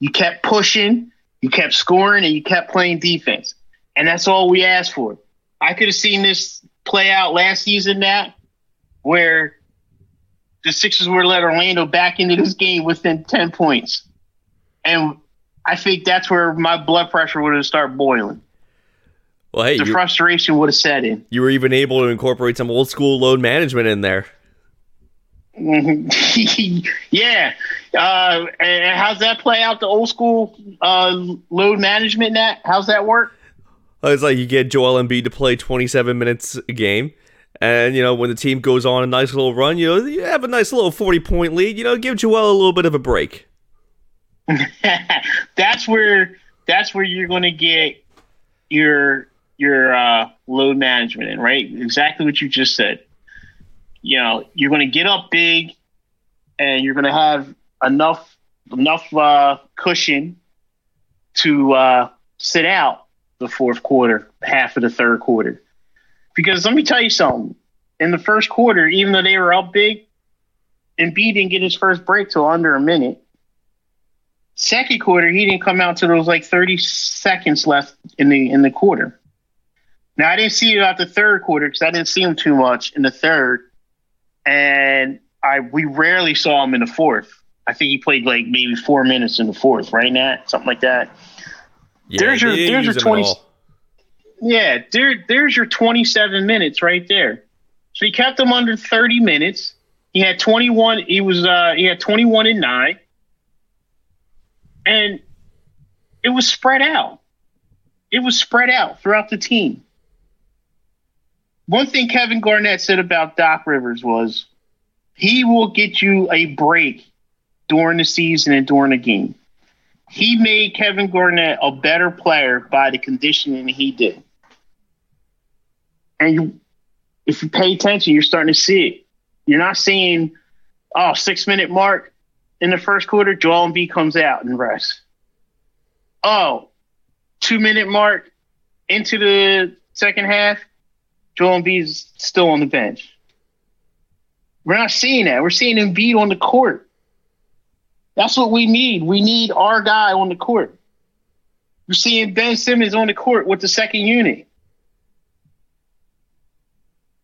Speaker 1: you kept pushing, you kept scoring, and you kept playing defense. And that's all we asked for. I could have seen this play out last season, Nat, where the Sixers were let Orlando back into this game within 10 points. And I think that's where my blood pressure would have started boiling.
Speaker 2: Well, hey,
Speaker 1: the
Speaker 2: you,
Speaker 1: frustration would have set in.
Speaker 2: you were even able to incorporate some old school load management in there.
Speaker 1: Yeah. Uh, and how's that play out? The old school uh, load management. Nat, how's that work?
Speaker 2: It's like you get Joel Embiid to play 27 minutes a game. And, you know, when the team goes on a nice little run, you know, you have a nice little 40 point lead, you know, give Joel a little bit of a break.
Speaker 1: that's where that's where you're going to get your your uh, load management in, right? Exactly what you just said. You know, you're going to get up big, and you're going to have enough enough uh, cushion to uh, sit out the fourth quarter, half of the third quarter. Because let me tell you something. In the first quarter, even though they were up big, Embiid didn't get his first break till under a minute. Second quarter, he didn't come out till there was like 30 seconds left in the in the quarter. Now I didn't see it out the third quarter because I didn't see him too much in the third, and I we rarely saw him in the fourth. I think he played like maybe four minutes in the fourth, right, Nat? Something like that.
Speaker 2: Yeah,
Speaker 1: there's your there's your
Speaker 2: use him at
Speaker 1: twenty. Yeah, there there's your twenty seven minutes right there. So he kept him under thirty minutes. He had twenty one. He was uh he had twenty one and nine, and it was spread out. It was spread out throughout the team. One thing Kevin Garnett said about Doc Rivers was he will get you a break during the season and during the game. He made Kevin Garnett a better player by the conditioning he did. And you, if you pay attention, you're starting to see it. You're not seeing oh six minute mark in the first quarter. Joel Embiid comes out and rests. Oh, two minute mark into the second half. Joel Embiid's still on the bench. We're not seeing that. We're seeing Embiid on the court. That's what we need. We need our guy on the court. You're seeing Ben Simmons on the court with the second unit.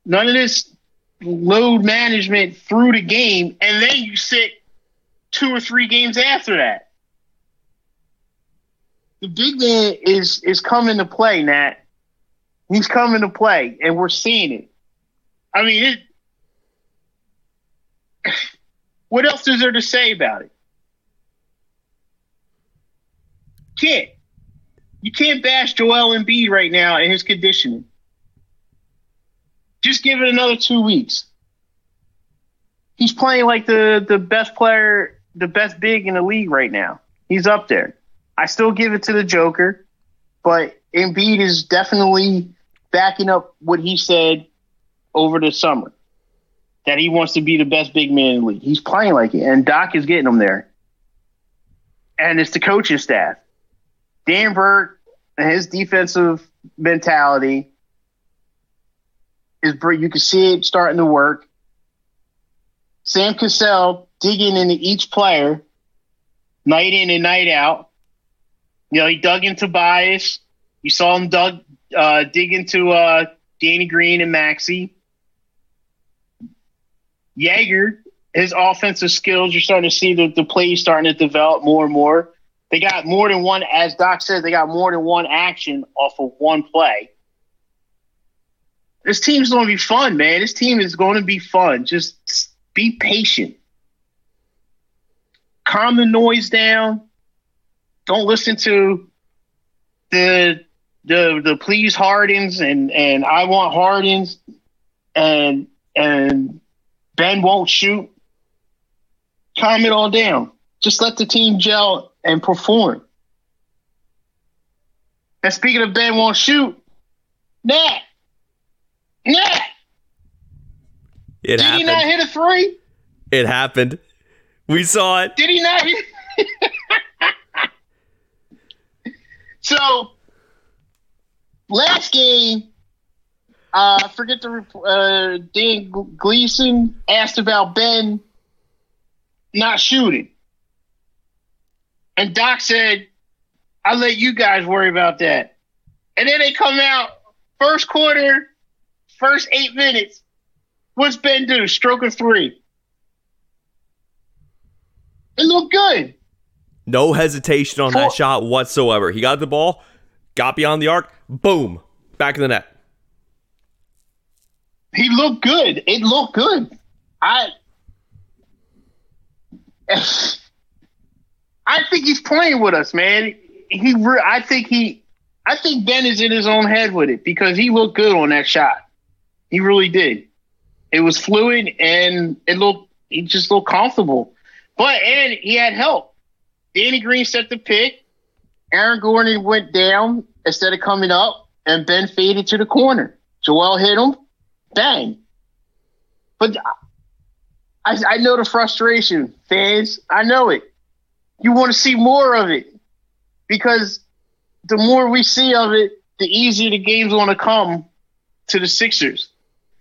Speaker 1: None of this load management through the game, and then you sit two or three games after that. The big man is is coming to play, Nat. He's coming to play, and we're seeing it. I mean, it, what else is there to say about it? Can't. You can't bash Joel Embiid right now in his conditioning. Just give it another two weeks. He's playing like the the best player, the best big in the league right now. He's up there. I still give it to the Joker, but Embiid is definitely backing up what he said over the summer that he wants to be the best big man in the league. He's playing like it, and Doc is getting him there. And it's the coaching staff. Dan Burke and his defensive mentality is you can see it starting to work. Sam Cassell digging into each player night in and night out. You know, he dug into Bias. You saw him dug uh, dig into uh, Danny Green and Maxey. Joerger, his offensive skills, you're starting to see the, the plays starting to develop more and more. They got more than one, as Doc said, they got more than one action off of one play. This team's going to be fun, man. This team is going to be fun. Just be patient. Calm the noise down. Don't listen to the the the please Hardens and and I want Hardens and and Ben won't shoot. Calm it all down. Just let the team gel and perform. And speaking of Ben won't shoot, Nat, Nat,
Speaker 2: It
Speaker 1: did
Speaker 2: happened.
Speaker 1: he not hit a three?
Speaker 2: It happened. We saw it.
Speaker 1: Did he not hit? so last game, uh, I forget the uh, Dan Gleason asked about Ben not shooting, and Doc said, "I'll let you guys worry about that." And then they come out first quarter, first eight minutes. What's Ben do? Stroke of three. It looked good.
Speaker 2: No hesitation on that shot whatsoever. He got the ball, got beyond the arc, boom, back in the net.
Speaker 1: He looked good. It looked good. I I think he's playing with us, man. He re- I think he I think Ben is in his own head with it because he looked good on that shot. He really did. It was fluid and it looked he just looked comfortable. But and he had help. Danny Green set the pick. Aaron Gordon went down instead of coming up, and Ben faded to the corner. Joel hit him, bang. But I, I know the frustration, fans. I know it. You want to see more of it because the more we see of it, the easier the game's going to come to the Sixers.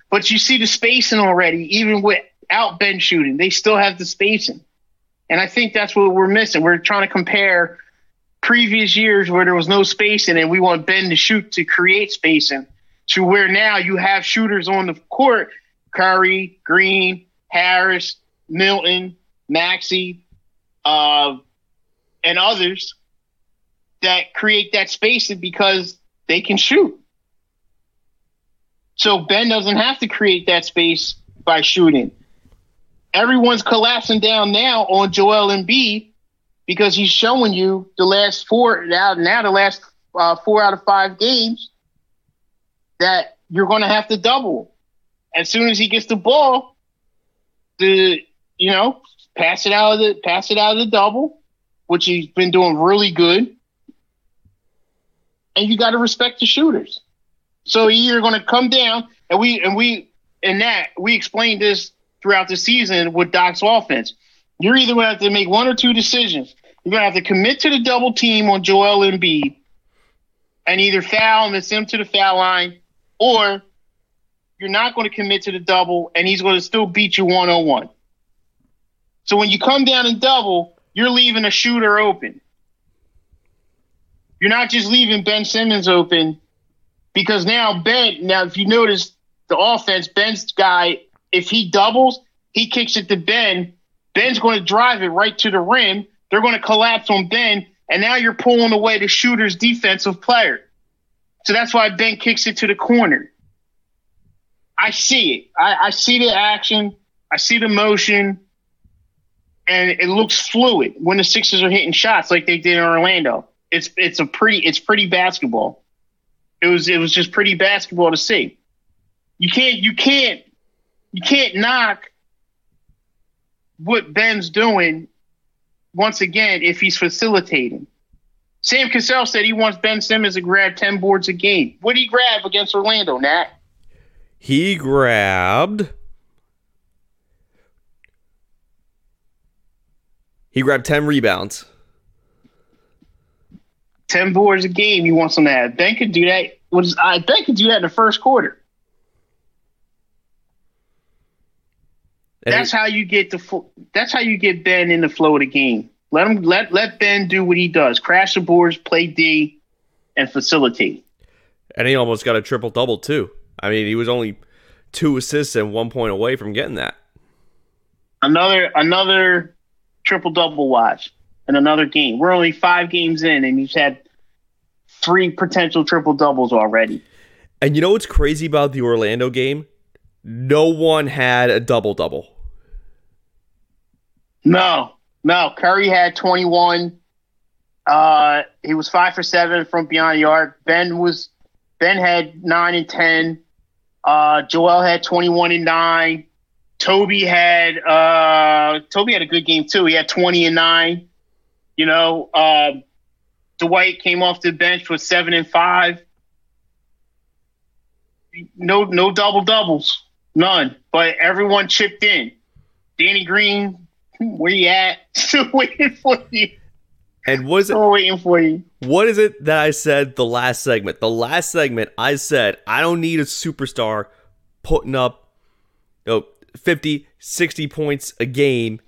Speaker 1: But you see the spacing already, even without Ben shooting, they still have the spacing. And I think that's what we're missing. We're trying to compare previous years where there was no spacing and we want Ben to shoot to create spacing to where now you have shooters on the court Curry, Green, Harris, Milton, Maxey, uh, and others that create that spacing because they can shoot. So Ben doesn't have to create that space by shooting. Everyone's collapsing down now on Joel Embiid because he's showing you the last four now now the last uh, four out of five games that you're going to have to double. As soon as he gets the ball, the you know pass it out of the pass it out of the double, which he's been doing really good. And you got to respect the shooters. So you're going to come down, and we and we and that we explained this throughout the season with Doc's offense. You're either going to have to make one or two decisions. You're going to have to commit to the double team on Joel Embiid and either foul and send him to the foul line, or you're not going to commit to the double and he's going to still beat you one on one. So when you come down and double, you're leaving a shooter open. You're not just leaving Ben Simmons open because now Ben, now if you notice the offense, Ben's guy, if he doubles, he kicks it to Ben. Ben's going to drive it right to the rim. They're going to collapse on Ben, and now you're pulling away the shooter's defensive player. So that's why Ben kicks it to the corner. I see it. I, I see the action. I see the motion, and it looks fluid when the Sixers are hitting shots like they did in Orlando. It's it's a pretty it's pretty basketball. It was it was just pretty basketball to see. You can't you can't you can't knock what Ben's doing once again if he's facilitating. Sam Cassell said he wants Ben Simmons to grab 10 boards a game. What did he grab against Orlando, Nat?
Speaker 2: He grabbed. He grabbed 10 rebounds.
Speaker 1: 10 boards a game he wants to have. Ben could do that. Was I uh, Ben could do that in the first quarter.
Speaker 2: And
Speaker 1: that's how you get the fo- that's how you get Ben in the flow of the game. Let him let let Ben do what he does: crash the boards, play D, and facilitate.
Speaker 2: And he almost got a triple double too. I mean, he was only two assists and one point away from getting that.
Speaker 1: Another another triple double watch in another game. We're only five games in, and he's had three potential triple doubles already.
Speaker 2: And you know what's crazy about the Orlando game? No one had a double double.
Speaker 1: No, no. Curry had 21. Uh, he was five for seven from beyond the arc. Ben was Ben had nine and ten. Uh, Joel had 21 and nine. Toby had uh, Toby had a good game too. He had 20 and nine. You know, uh, Dwight came off the bench with seven and five. No, no double doubles, none. But everyone chipped in. Danny Green, where you at? Still waiting for you.
Speaker 2: And what is it?
Speaker 1: Still waiting for you.
Speaker 2: What is it that I said the last segment? The last segment, I said I don't need a superstar putting up you know, 50, 60 points a game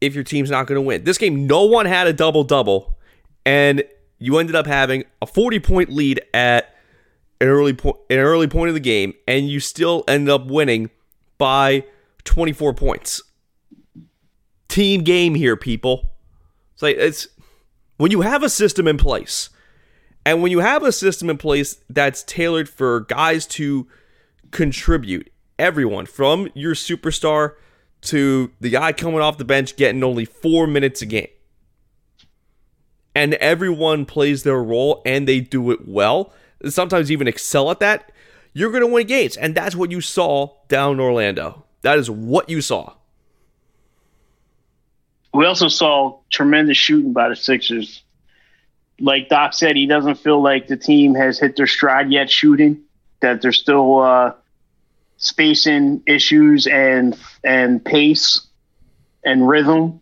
Speaker 2: if your team's not going to win. This game, no one had a double double, and you ended up having a 40 point lead at an early point, an early point of the game, and you still ended up winning by 24 points. Team game here, people. It's like it's when you have a system in place, and when you have a system in place that's tailored for guys to contribute, everyone from your superstar to the guy coming off the bench getting only four minutes a game. And everyone plays their role and they do it well, sometimes even excel at that, you're going to win games. And that's what you saw down in Orlando. That is what you saw.
Speaker 1: We also saw tremendous shooting by the Sixers. Like Doc said, he doesn't feel like the team has hit their stride yet shooting, that they're still uh, spacing issues and and pace and rhythm.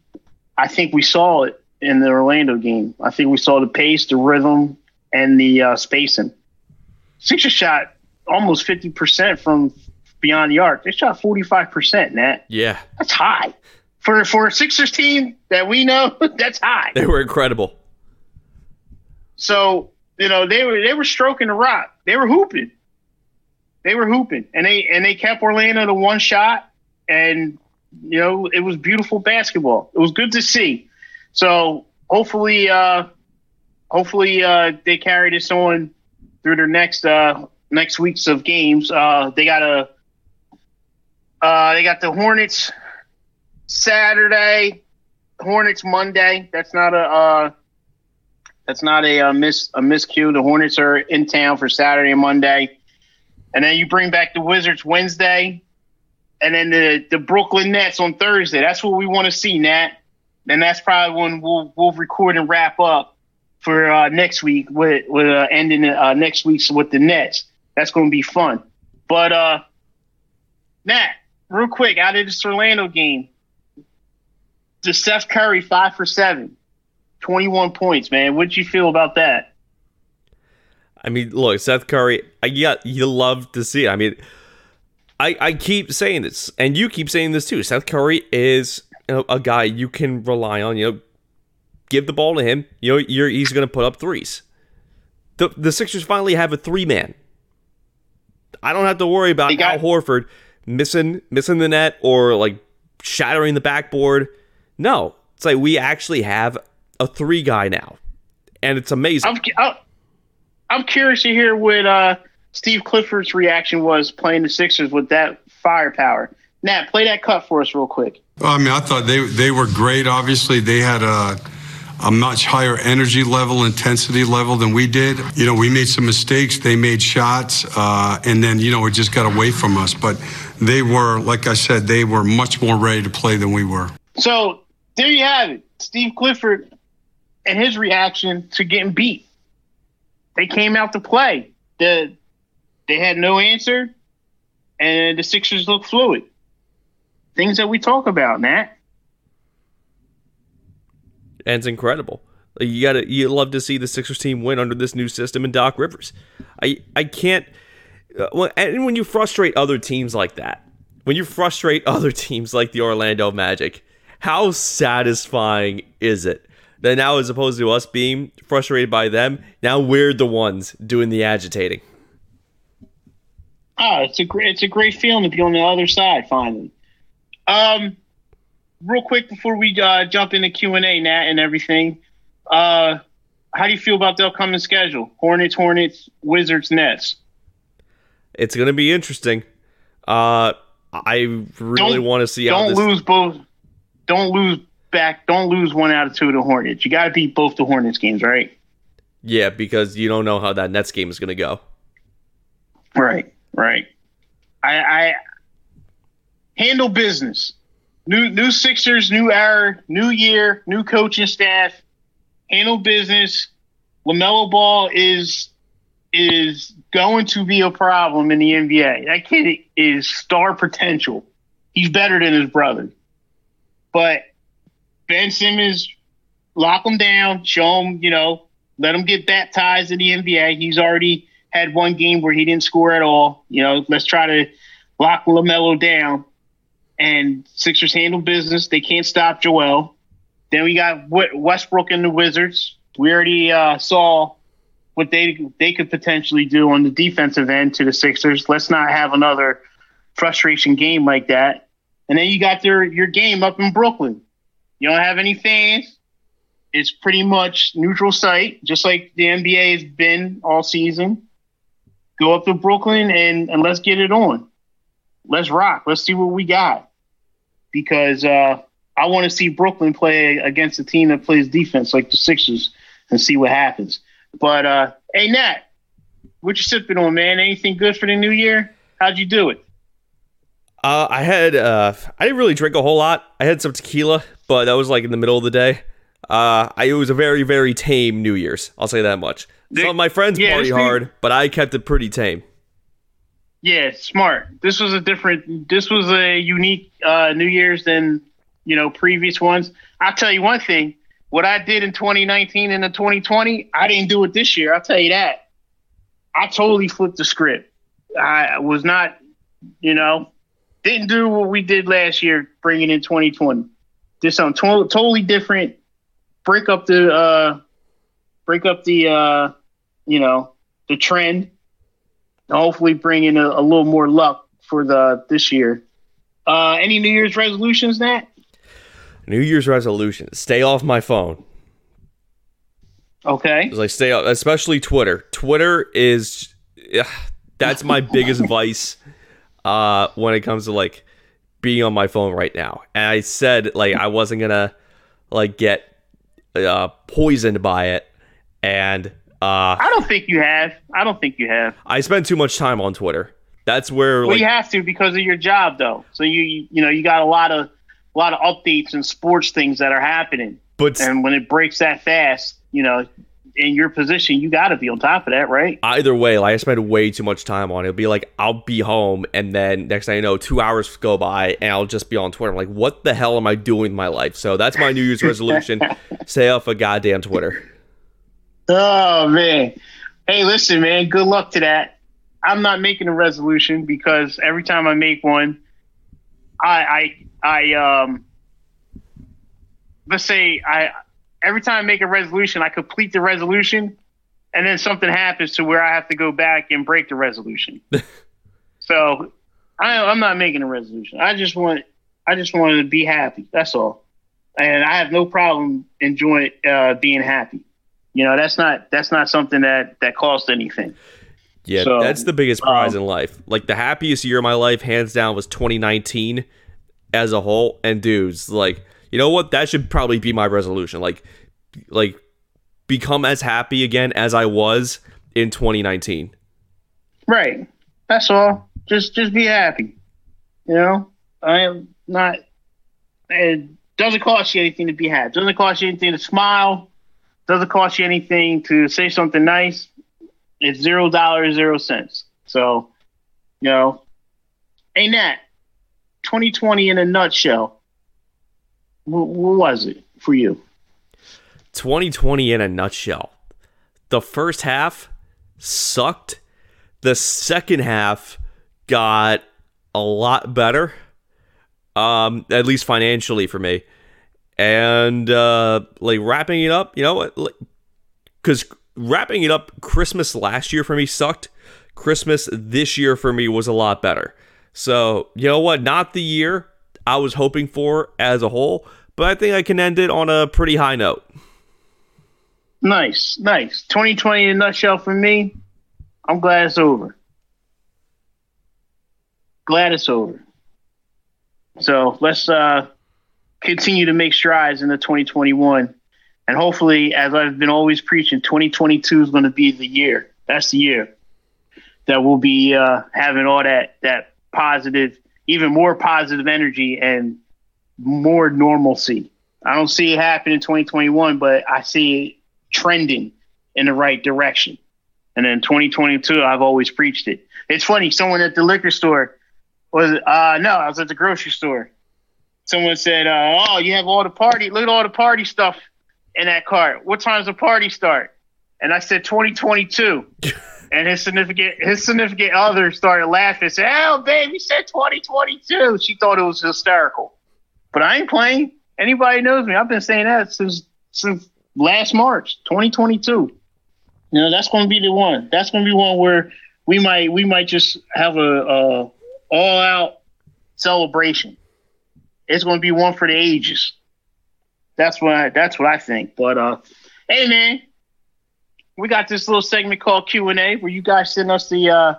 Speaker 1: I think we saw it in the Orlando game. I think we saw the pace, the rhythm, and the uh, spacing. Sixers shot almost fifty percent from beyond the arc. They shot forty five percent. Nat,
Speaker 2: Yeah,
Speaker 1: that's high for for a Sixers team that we know. That's high.
Speaker 2: they were incredible.
Speaker 1: So you know they were they were stroking the rock. They were hooping. They were hooping, and they and they kept Orlando to one shot, and you know it was beautiful basketball. It was good to see. So hopefully, uh, hopefully uh, they carry this on through their next uh, next weeks of games. Uh, they got a uh, they got the Hornets Saturday, Hornets Monday. That's not a uh, that's not a, uh miss a miscue. The Hornets are in town for Saturday and Monday, and then you bring back the Wizards Wednesday, and then the the Brooklyn Nets on Thursday. That's what we want to see, Nat. And that's probably when we'll we'll record and wrap up for uh, next week with with uh, ending uh, next week's with the Nets. That's going to be fun. But uh, Nat, real quick, out of this Orlando game, the Seth Curry five for seven, 21 points, man. What'd you feel about that?
Speaker 2: I mean, look, Seth Curry, I yeah, you love to see it. I mean, I I keep saying this, and you keep saying this too. Seth Curry is you know, a guy you can rely on. You know, give the ball to him. You know, you're he's going to put up threes. The the Sixers finally have a three man. I don't have to worry about
Speaker 1: got-
Speaker 2: Al Horford missing missing the net or like shattering the backboard. No, it's like we actually have a three guy now, and it's amazing.
Speaker 1: I'm, I'm, curious to hear what uh, Steve Clifford's reaction was playing the Sixers with that firepower. Nat, play that cut for us real quick.
Speaker 19: Well, I mean, I thought they they were great. Obviously, they had a a much higher energy level, intensity level than we did. You know, we made some mistakes. They made shots, uh, and then you know it just got away from us. But they were, like I said, they were much more ready to play than we were.
Speaker 1: So there you have it. Steve Clifford and his reaction to getting beat. They came out to play. The they had no answer, and the Sixers look fluid. Things that we talk about, Nat.
Speaker 2: and it's incredible. You gotta, you love to see the Sixers team win under this new system and Doc Rivers. I, I can't. Uh, and when you frustrate other teams like that, when you frustrate other teams like the Orlando Magic, how satisfying is it that now, as opposed to us being frustrated by them, now we're the ones doing the agitating?
Speaker 1: Oh, it's a great it's a great feeling to be on the other side finally. Um, real quick before we uh, jump into Q and A, Nat, and everything. Uh, how do you feel about the upcoming schedule? Hornets, Hornets, Wizards, Nets.
Speaker 2: It's gonna be interesting. Uh, I really want to see
Speaker 1: Don't
Speaker 2: this.
Speaker 1: lose both. Don't lose back. Don't lose one out of two of the Hornets. You got to beat both the Hornets games, right?
Speaker 2: Yeah, because you don't know how that Nets game is gonna go.
Speaker 1: Right, right. I, I handle business. New new Sixers, new era, new year, new coaching staff. Handle business. LaMelo Ball is is going to be a problem in the NBA. That kid is star potential. He's better than his brother. But Ben Simmons, lock him down, show him, you know, let him get baptized in the NBA. He's already had one game where he didn't score at all. You know, let's try to lock LaMelo down. And Sixers handle business. They can't stop Joel. Then we got Westbrook and the Wizards. We already uh, saw what they they could potentially do on the defensive end to the Sixers. Let's not have another frustration game like that. And then you got their your game up in Brooklyn. You don't have any fans. It's pretty much neutral site, just like the NBA has been all season. Go up to Brooklyn and, and let's get it on. Let's rock. Let's see what we got. Because uh, I want to see Brooklyn play against a team that plays defense like the Sixers and see what happens. But uh, hey, Nat, what you sipping on, man? Anything good for the new year? How'd you do it?
Speaker 2: Uh, I had uh, I didn't really drink a whole lot. I had some tequila, but that was like in the middle of the day. Uh, I, it was a very very tame New Year's. I'll say that much. Some of my friends
Speaker 1: yeah,
Speaker 2: party hard, but I kept it pretty tame.
Speaker 1: Yeah, smart. This was a different. This was a unique uh, New Year's than you know previous ones. I'll tell you one thing: what I did in 2019 and in 2020, I didn't do it this year. I'll tell you that. I totally flipped the script. I was not, you know, didn't do what we did last year, bringing in 2020. Did something to- totally different. Break up the, uh, break up the, uh, you know, the trend and hopefully bring in a, a little more luck for the this year. Uh, any New Year's resolutions, Nat?
Speaker 2: New Year's resolution: stay off my phone.
Speaker 1: Okay.
Speaker 2: Like stay off, especially Twitter. Twitter is ugh, that's my biggest vice uh, when it comes to like being on my phone right now. And I said like I wasn't gonna like get uh, poisoned by it, and uh,
Speaker 1: I don't think you have. I don't think you have.
Speaker 2: I spend too much time on Twitter. That's where
Speaker 1: well,
Speaker 2: like
Speaker 1: you have to because of your job, though. So you you, you know you got a lot of a lot of updates and sports things that are happening.
Speaker 2: But
Speaker 1: and when it breaks that fast, you know, in your position, you got to be on top of that, right?
Speaker 2: Either way, like I spend way too much time on it. It'll be like I'll be home, and then next thing you know, two hours go by, and I'll just be on Twitter. I'm like, what the hell am I doing with my life? So that's my New Year's resolution: stay off of goddamn Twitter.
Speaker 1: Oh man. Hey, listen, man. Good luck to that. I'm not making a resolution because every time I make one, I I I um let's say I every time I make a resolution, I complete the resolution, and then something happens to where I have to go back and break the resolution. so I, I'm not making a resolution. I just want I just wanted to be happy. That's all, and I have no problem enjoying uh, being happy. You know, that's not that's not something that that costs anything.
Speaker 2: Yeah,
Speaker 1: So,
Speaker 2: that's the biggest prize
Speaker 1: um,
Speaker 2: in life. Like the happiest year of my life, hands down, was 2019 as a whole. And dudes, like, you know what? That should probably be my resolution. Like, like become as happy again as I was in 2019.
Speaker 1: Right. That's all. Just just be happy. You know, I am not. It doesn't cost you anything to be happy. Doesn't cost you anything to smile. Doesn't cost you anything to say something nice. It's zero dollars, zero cents. So, you know, ain't that 2020 in a nutshell? What, was it for you?
Speaker 2: 2020 in a nutshell. The first half sucked. The second half got a lot better. Um, at least financially for me. And uh like wrapping it up, you know what? Cuz wrapping it up Christmas last year for me sucked. Christmas this year for me was a lot better. So, you know what? Not the year I was hoping for as a whole, but I think I can end it on a pretty high note.
Speaker 1: Nice, nice. 2020 in a nutshell for me. I'm glad it's over. Glad it's over. So let's uh, continue to make strides into 2021. And hopefully, as I've been always preaching, 2022 is going to be the year. That's the year that we'll be uh, having all that that positive, even more positive energy and more normalcy. I don't see it happen in 2021, but I see it trending in the right direction. And then 2022, I've always preached it. It's funny. Someone at the liquor store was uh no, I was at the grocery store. Someone said, uh, "Oh, you have all the party. Look at all the party stuff in that cart. What time's the party start?" And I said 2022. and his significant his significant other started laughing. Said, "Oh, babe, you said 2022." She thought it was hysterical. But I ain't playing. Anybody knows me. I've been saying that since since last March, 2022. You know, that's going to be the one. That's going to be one where we might we might just have a, a all out celebration. It's going to be one for the ages. That's what I, that's what I think. But uh, hey man, we got this little segment called Q and A where you guys send us the uh,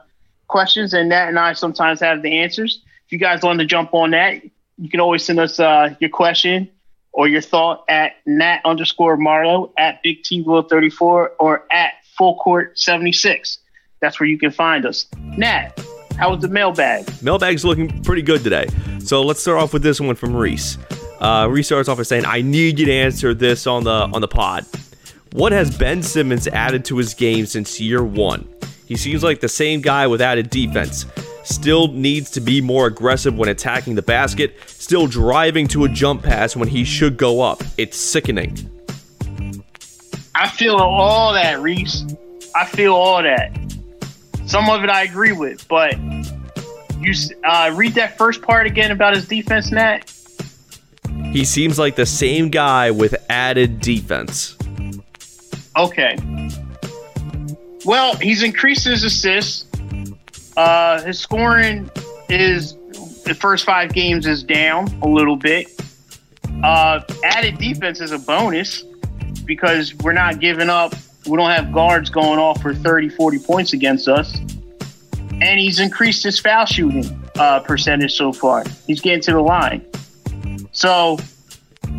Speaker 1: questions, and Nat and I sometimes have the answers. If you guys want to jump on that, you can always send us uh, your question or your thought at Nat underscore Marlow at Big T Wil 34 or at Full Court 76. That's where you can find us. Nat, how was the mailbag?
Speaker 2: Mailbag's looking pretty good today. So let's start off with this one from Reese. Uh, Reese starts off by saying, "I need you to answer this on the on the pod. What has Ben Simmons added to his game since year one? He seems like the same guy with added defense. Still needs to be more aggressive when attacking the basket. Still driving to a jump pass when he should go up. It's sickening."
Speaker 1: I feel all that, Reese. I feel all that. Some of it I agree with, but you uh, read that first part again about his defense, Nat.
Speaker 2: He seems like the same guy with added defense.
Speaker 1: Okay. Well, he's increased his assists. Uh, his scoring is the first five games is down a little bit. Uh, added defense is a bonus because we're not giving up. We don't have guards going off for 30, 40 points against us. And he's increased his foul shooting uh, percentage so far. He's getting to the line. So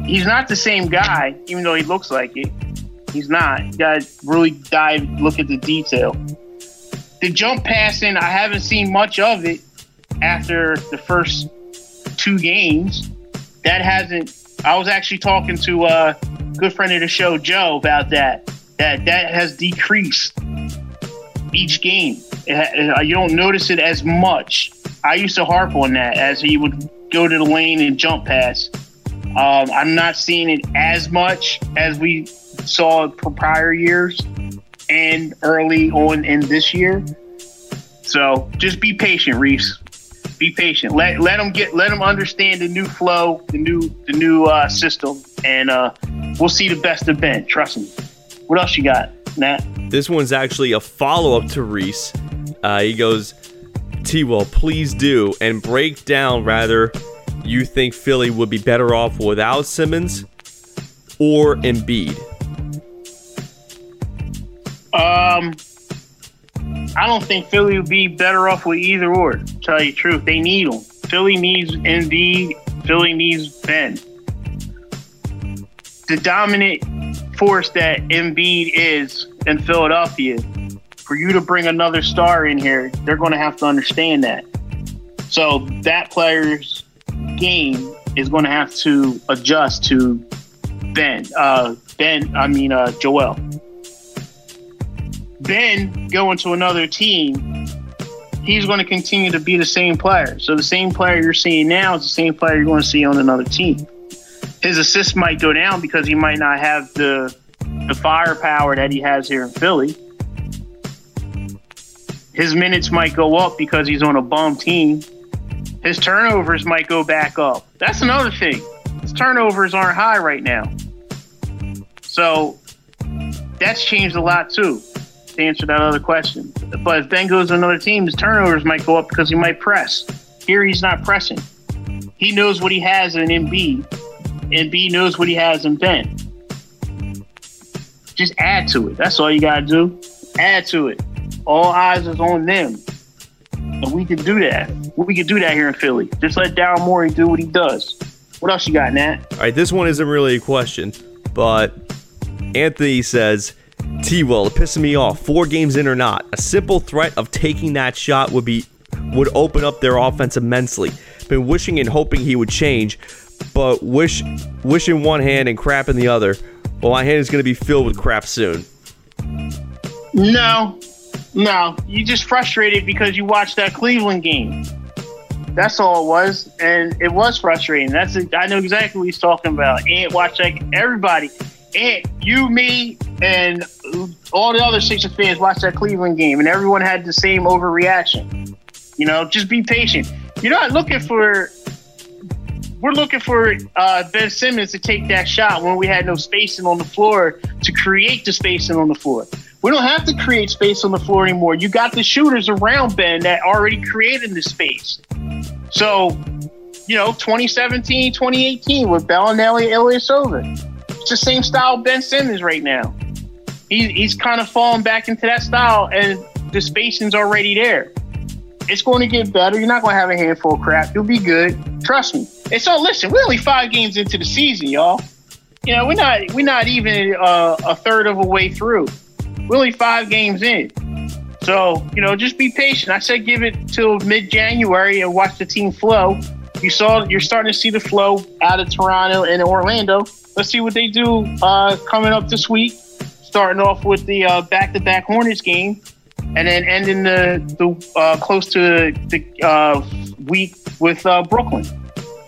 Speaker 1: he's not the same guy, even though he looks like it. He's not. You got to really dive, look at the detail. The jump passing, I haven't seen much of it after the first two games. That hasn't. I was actually talking to a good friend of the show, Joe, about that. that that has decreased each game. It, uh, you don't notice it as much. I used to harp on that as he would go to the lane and jump pass. Um, I'm not seeing it as much as we saw for prior years and early on in this year. So just be patient, Reese. Be patient. Let let them get let them understand the new flow, the new the new uh, system, and uh, we'll see the best of Ben. Trust me. What else you got, Nat?
Speaker 2: This one's actually a follow up to Reese. Uh, he goes, T Wil, please do, and break down rather you think Philly would be better off without Simmons or Embiid.
Speaker 1: Um, I don't think Philly would be better off with either or. Tell you the truth, they need them. Philly needs Embiid. Philly needs Ben. The dominant force that Embiid is in Philadelphia, for you to bring another star in here, they're going to have to understand that. So that player's game is going to have to adjust to Ben. Uh, ben, I mean uh, Joel. Ben going to another team, he's going to continue to be the same player. So the same player you're seeing now is the same player you're going to see on another team. His assists might go down because he might not have the the firepower that he has here in Philly. His minutes might go up because he's on a bum team. His turnovers might go back up. That's another thing. His turnovers aren't high right now. So that's changed a lot too, to answer that other question. But if Ben goes to another team, his turnovers might go up because he might press. Here he's not pressing. He knows what he has in Embiid, and B knows what he has in Ben. Just add to it. That's all you gotta do. Add to it. All eyes is on them. And we can do that. We can do that here in Philly. Just let Daryl Morey do what he does. What else you got, Nat?
Speaker 2: All right, this one isn't really a question, but Anthony says, T Wil, pisses me off. Four games in or not, a simple threat of taking that shot would be would open up their offense immensely. Been wishing and hoping he would change, but wish wish in one hand and crap in the other. Well, my hand is going to be filled with crap soon.
Speaker 1: No, no. You just frustrated because you watched that Cleveland game. That's all it was, and it was frustrating. That's I know exactly what he's talking about. And watch like everybody, and you, me, and all the other Sixers fans watched that Cleveland game, and everyone had the same overreaction. You know, just be patient. You're not looking for. We're looking for uh, Ben Simmons to take that shot when we had no spacing on the floor to create the spacing on the floor. We don't have to create space on the floor anymore. You got the shooters around Ben that already created the space. So, you know, 2017, 2018 with Belinelli, Ilyasova. It's the same style Ben Simmons right now. He, he's kind of falling back into that style, and the spacing's already there. It's going to get better. You're not going to have a handful of crap. You'll be good. Trust me. And so, listen, we're only five games into the season, y'all. You know, we're not we're not even uh, a third of a way through. We're only five games in. So, you know, just be patient. I said give it till mid January and watch the team flow. You saw you're starting to see the flow out of Toronto and Orlando. Let's see what they do uh, coming up this week. Starting off with the uh, back-to-back Hornets game, and then ending the the uh, close to the uh, week with uh, Brooklyn.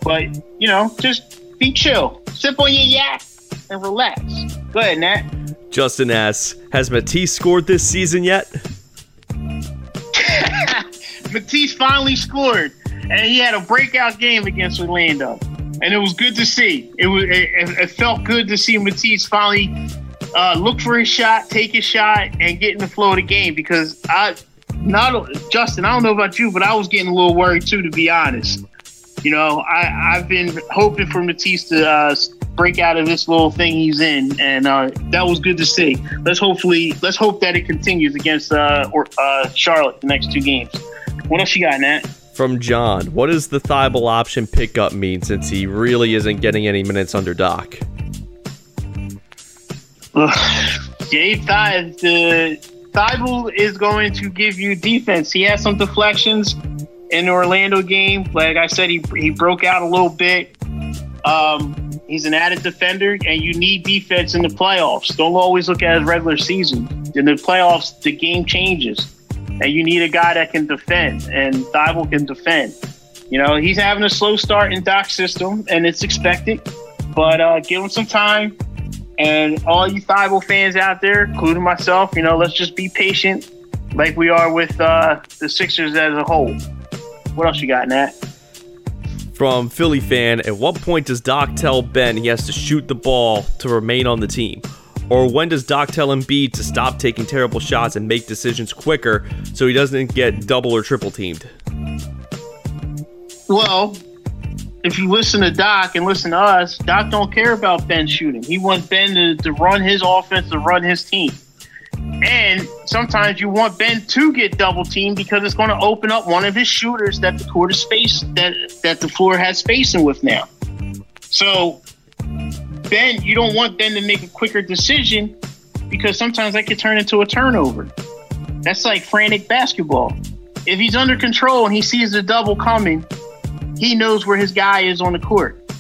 Speaker 1: But you know, just be chill, sip on your yak, and relax. Go ahead, Nat.
Speaker 2: Justin asks, has Matisse scored this season yet?
Speaker 1: Matisse finally scored, and he had a breakout game against Orlando, and it was good to see. It was it, it felt good to see Matisse finally uh, look for his shot, take his shot, and get in the flow of the game. Because I, not Justin, I don't know about you, but I was getting a little worried too, to be honest. You know, I I've been hoping for Matisse to uh, break out of this little thing he's in, and uh, that was good to see. Let's hopefully let's hope that it continues against uh, or uh, Charlotte the next two games. What else you got, Nat?
Speaker 2: From John, what does the Thybulle option pickup mean since he really isn't getting any minutes under Doc?
Speaker 1: Jay Thybulle is going to give you defense. He has some deflections in the Orlando game. Like I said, he he broke out a little bit. Um, He's an added defender, and you need defense in the playoffs. Don't always look at his regular season. In the playoffs, the game changes, and you need a guy that can defend, and Thybulle can defend. You know, he's having a slow start in Doc's system, and it's expected, but uh, give him some time. And all you Thybulle fans out there, including myself, you know, let's just be patient like we are with uh, the Sixers as a whole. What else you got, Nat?
Speaker 2: From Philly fan, at what point does Doc tell Ben he has to shoot the ball to remain on the team? Or when does Doc tell Embiid to stop taking terrible shots and make decisions quicker so he doesn't get double or triple teamed?
Speaker 1: Well, if you listen to Doc and listen to us, Doc don't care about Ben shooting. He wants Ben to, to run his offense, to run his team. And sometimes you want Ben to get double teamed because it's going to open up one of his shooters that the court is space that that the floor has spacing with now. So Ben, you don't want Ben to make a quicker decision because sometimes that could turn into a turnover. That's like frantic basketball. If he's under control and he sees the double coming, he knows where his guy is on the court.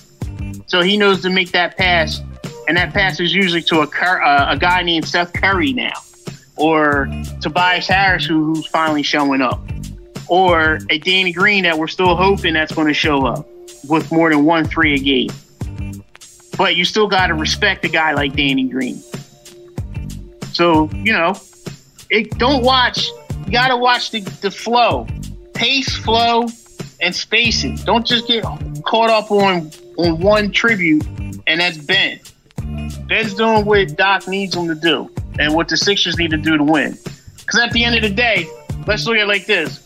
Speaker 1: So he knows to make that pass, and that pass is usually to a, uh, a guy named Seth Curry now or Tobias Harris, who, who's finally showing up, or a Danny Green that we're still hoping that's going to show up with more than one three a game. But you still got to respect a guy like Danny Green. So you know, it, don't watch. You got to watch the, the flow, pace, flow, and spacing. Don't just get caught up on on one tribute, and that's Ben. Ben's doing what Doc needs him to do and what the Sixers need to do to win. Because at the end of the day, let's look at it like this: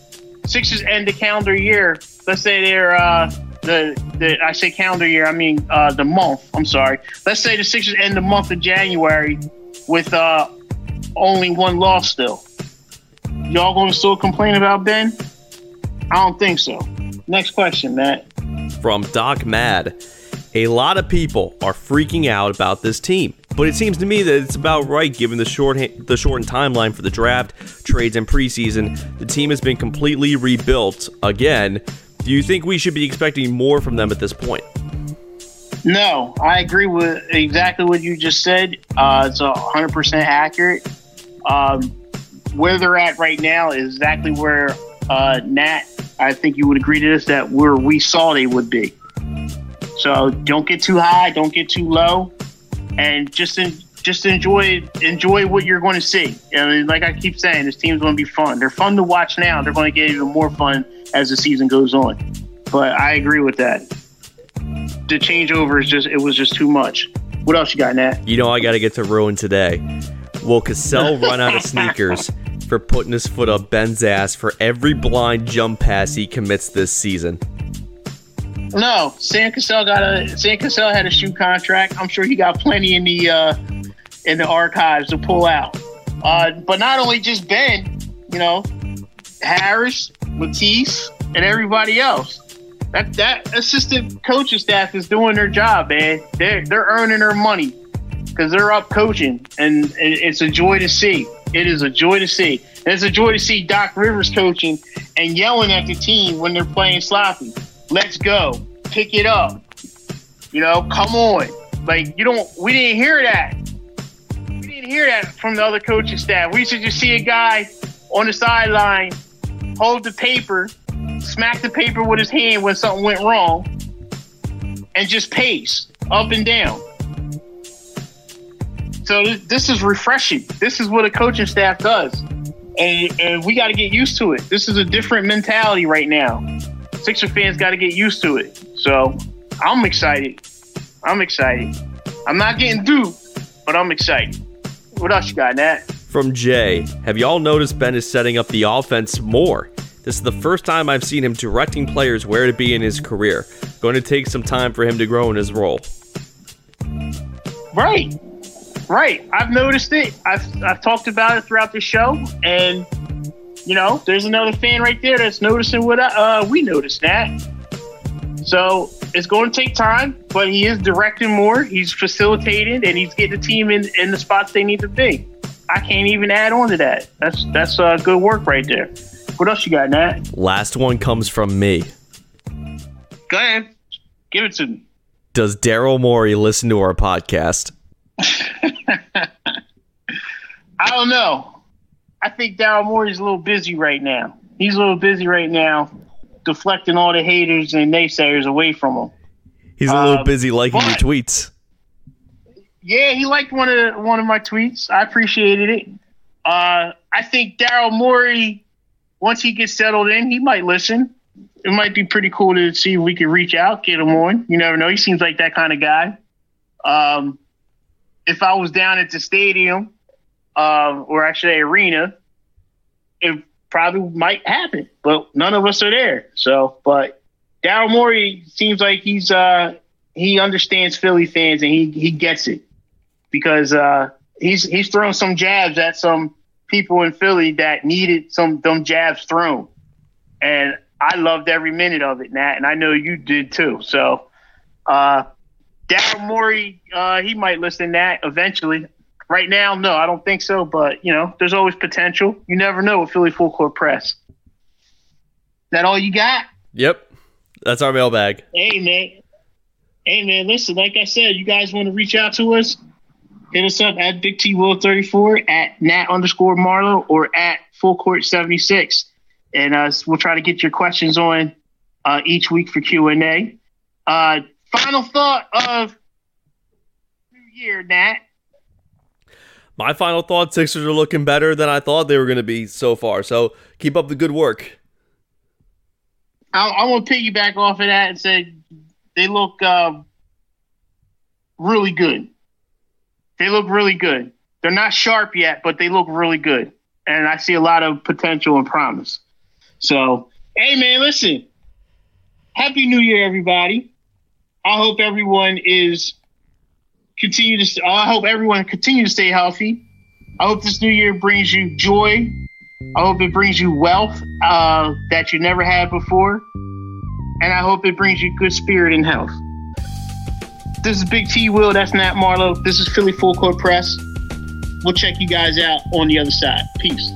Speaker 1: Sixers end the calendar year. Let's say they're uh, the, the I say calendar year, I mean uh, the month. I'm sorry. Let's say the Sixers end the month of January with uh, only one loss still. Y'all going to still complain about Ben? I don't think so. Next question, Nat.
Speaker 2: From Doc Mad. A lot of people are freaking out about this team, but it seems to me that it's about right given the short the shortened timeline for the draft, trades, and preseason. The team has been completely rebuilt again. Do you think we should be expecting more from them at this point?
Speaker 1: No, I agree with exactly what you just said. Uh, it's hundred percent accurate. Um, where they're at right now is exactly where uh, Nat. I think you would agree to this that where we saw they would be. So don't get too high, don't get too low, and just in, just enjoy enjoy what you're going to see. I mean, like I keep saying, this team's going to be fun. They're fun to watch now. They're going to get even more fun as the season goes on. But I agree with that. The changeover is just it was just too much. What else you got, Nat?
Speaker 2: You know I got to get to ruin today. Will Cassell run out of sneakers for putting his foot up Ben's ass for every blind jump pass he commits this season?
Speaker 1: No, Sam Cassell got a Sam Cassell had a shoe contract. I'm sure he got plenty in the uh, in the archives to pull out. Uh, but not only just Ben, you know, Harris, Matisse, and everybody else. That that assistant coaching staff is doing their job, man. They're they're earning their money because they're up coaching, and it's a joy to see. It is a joy to see. And it's a joy to see Doc Rivers coaching and yelling at the team when they're playing sloppy. Let's go. Pick it up. You know, come on. Like you don't we didn't hear that. We didn't hear that from the other coaching staff. We should just see a guy on the sideline hold the paper, smack the paper with his hand when something went wrong, and just pace up and down. So this is refreshing. This is what a coaching staff does. And, and we got to get used to it. This is a different mentality right now. Sixer fans got to get used to it. So I'm excited. I'm excited. I'm not getting duped, but I'm excited. What else you got, Nat?
Speaker 2: From Jay, have y'all noticed Ben is setting up the offense more? This is the first time I've seen him directing players where to be in his career. Going to take some time for him to grow in his role.
Speaker 1: Right. Right. I've noticed it. I've, I've talked about it throughout the show. And you know, there's another fan right there that's noticing what uh, we noticed that. So it's going to take time, but he is directing more. He's facilitating, and he's getting the team in, in the spots they need to be. I can't even add on to that. That's that's uh, good work right there. What else you got, Nat?
Speaker 2: Last one comes from me.
Speaker 1: Go ahead, give it to me.
Speaker 2: Does Daryl Morey listen to our podcast?
Speaker 1: I don't know. I think Daryl Morey's a little busy right now. He's a little busy right now, deflecting all the haters and naysayers away from him.
Speaker 2: He's a little
Speaker 1: Um,
Speaker 2: busy liking your tweets.
Speaker 1: Yeah, he liked one of one of my tweets. I appreciated it. Uh, I think Daryl Morey, once he gets settled in, he might listen. It might be pretty cool to see if we can reach out, get him on. You never know. He seems like that kind of guy. Um, if I was down at the stadium, uh, or actually arena, it probably might happen. But none of us are there. So, but Daryl Morey seems like he's uh, he understands Philly fans and he he gets it because uh, he's he's thrown some jabs at some people in Philly that needed some them jabs thrown, and I loved every minute of it, Nat, and I know you did too. So, uh, Daryl Morey, uh, he might listen to that eventually. Right now, no, I don't think so. But you know, there's always potential. You never know with Philly Full Court Press. That all you got?
Speaker 2: Yep. That's our mailbag.
Speaker 1: Hey man, hey man, listen. Like I said, you guys want to reach out to us? Hit us up at Big T Wil thirty four at Nat underscore Marlowe or at Full Court seventy six, and uh, we'll try to get your questions on uh, each week for Q and A. Uh, final thought of New Year, Nat.
Speaker 2: My final thought: Sixers are looking better than I thought they were going to be so far. So keep up the good work.
Speaker 1: I, I want to piggyback off of that and say they look uh, really good. They look really good. They're not sharp yet, but they look really good, and I see a lot of potential and promise. So, hey man, listen. Happy New Year, everybody. I hope everyone is continue to. I hope everyone continue to stay healthy. I hope this new year brings you joy. I hope it brings you wealth uh, that you never had before, and I hope it brings you good spirit and health. This is Big T Wil. That's Nat Marlowe. This is Philly Full Court Press. We'll check you guys out on the other side. Peace.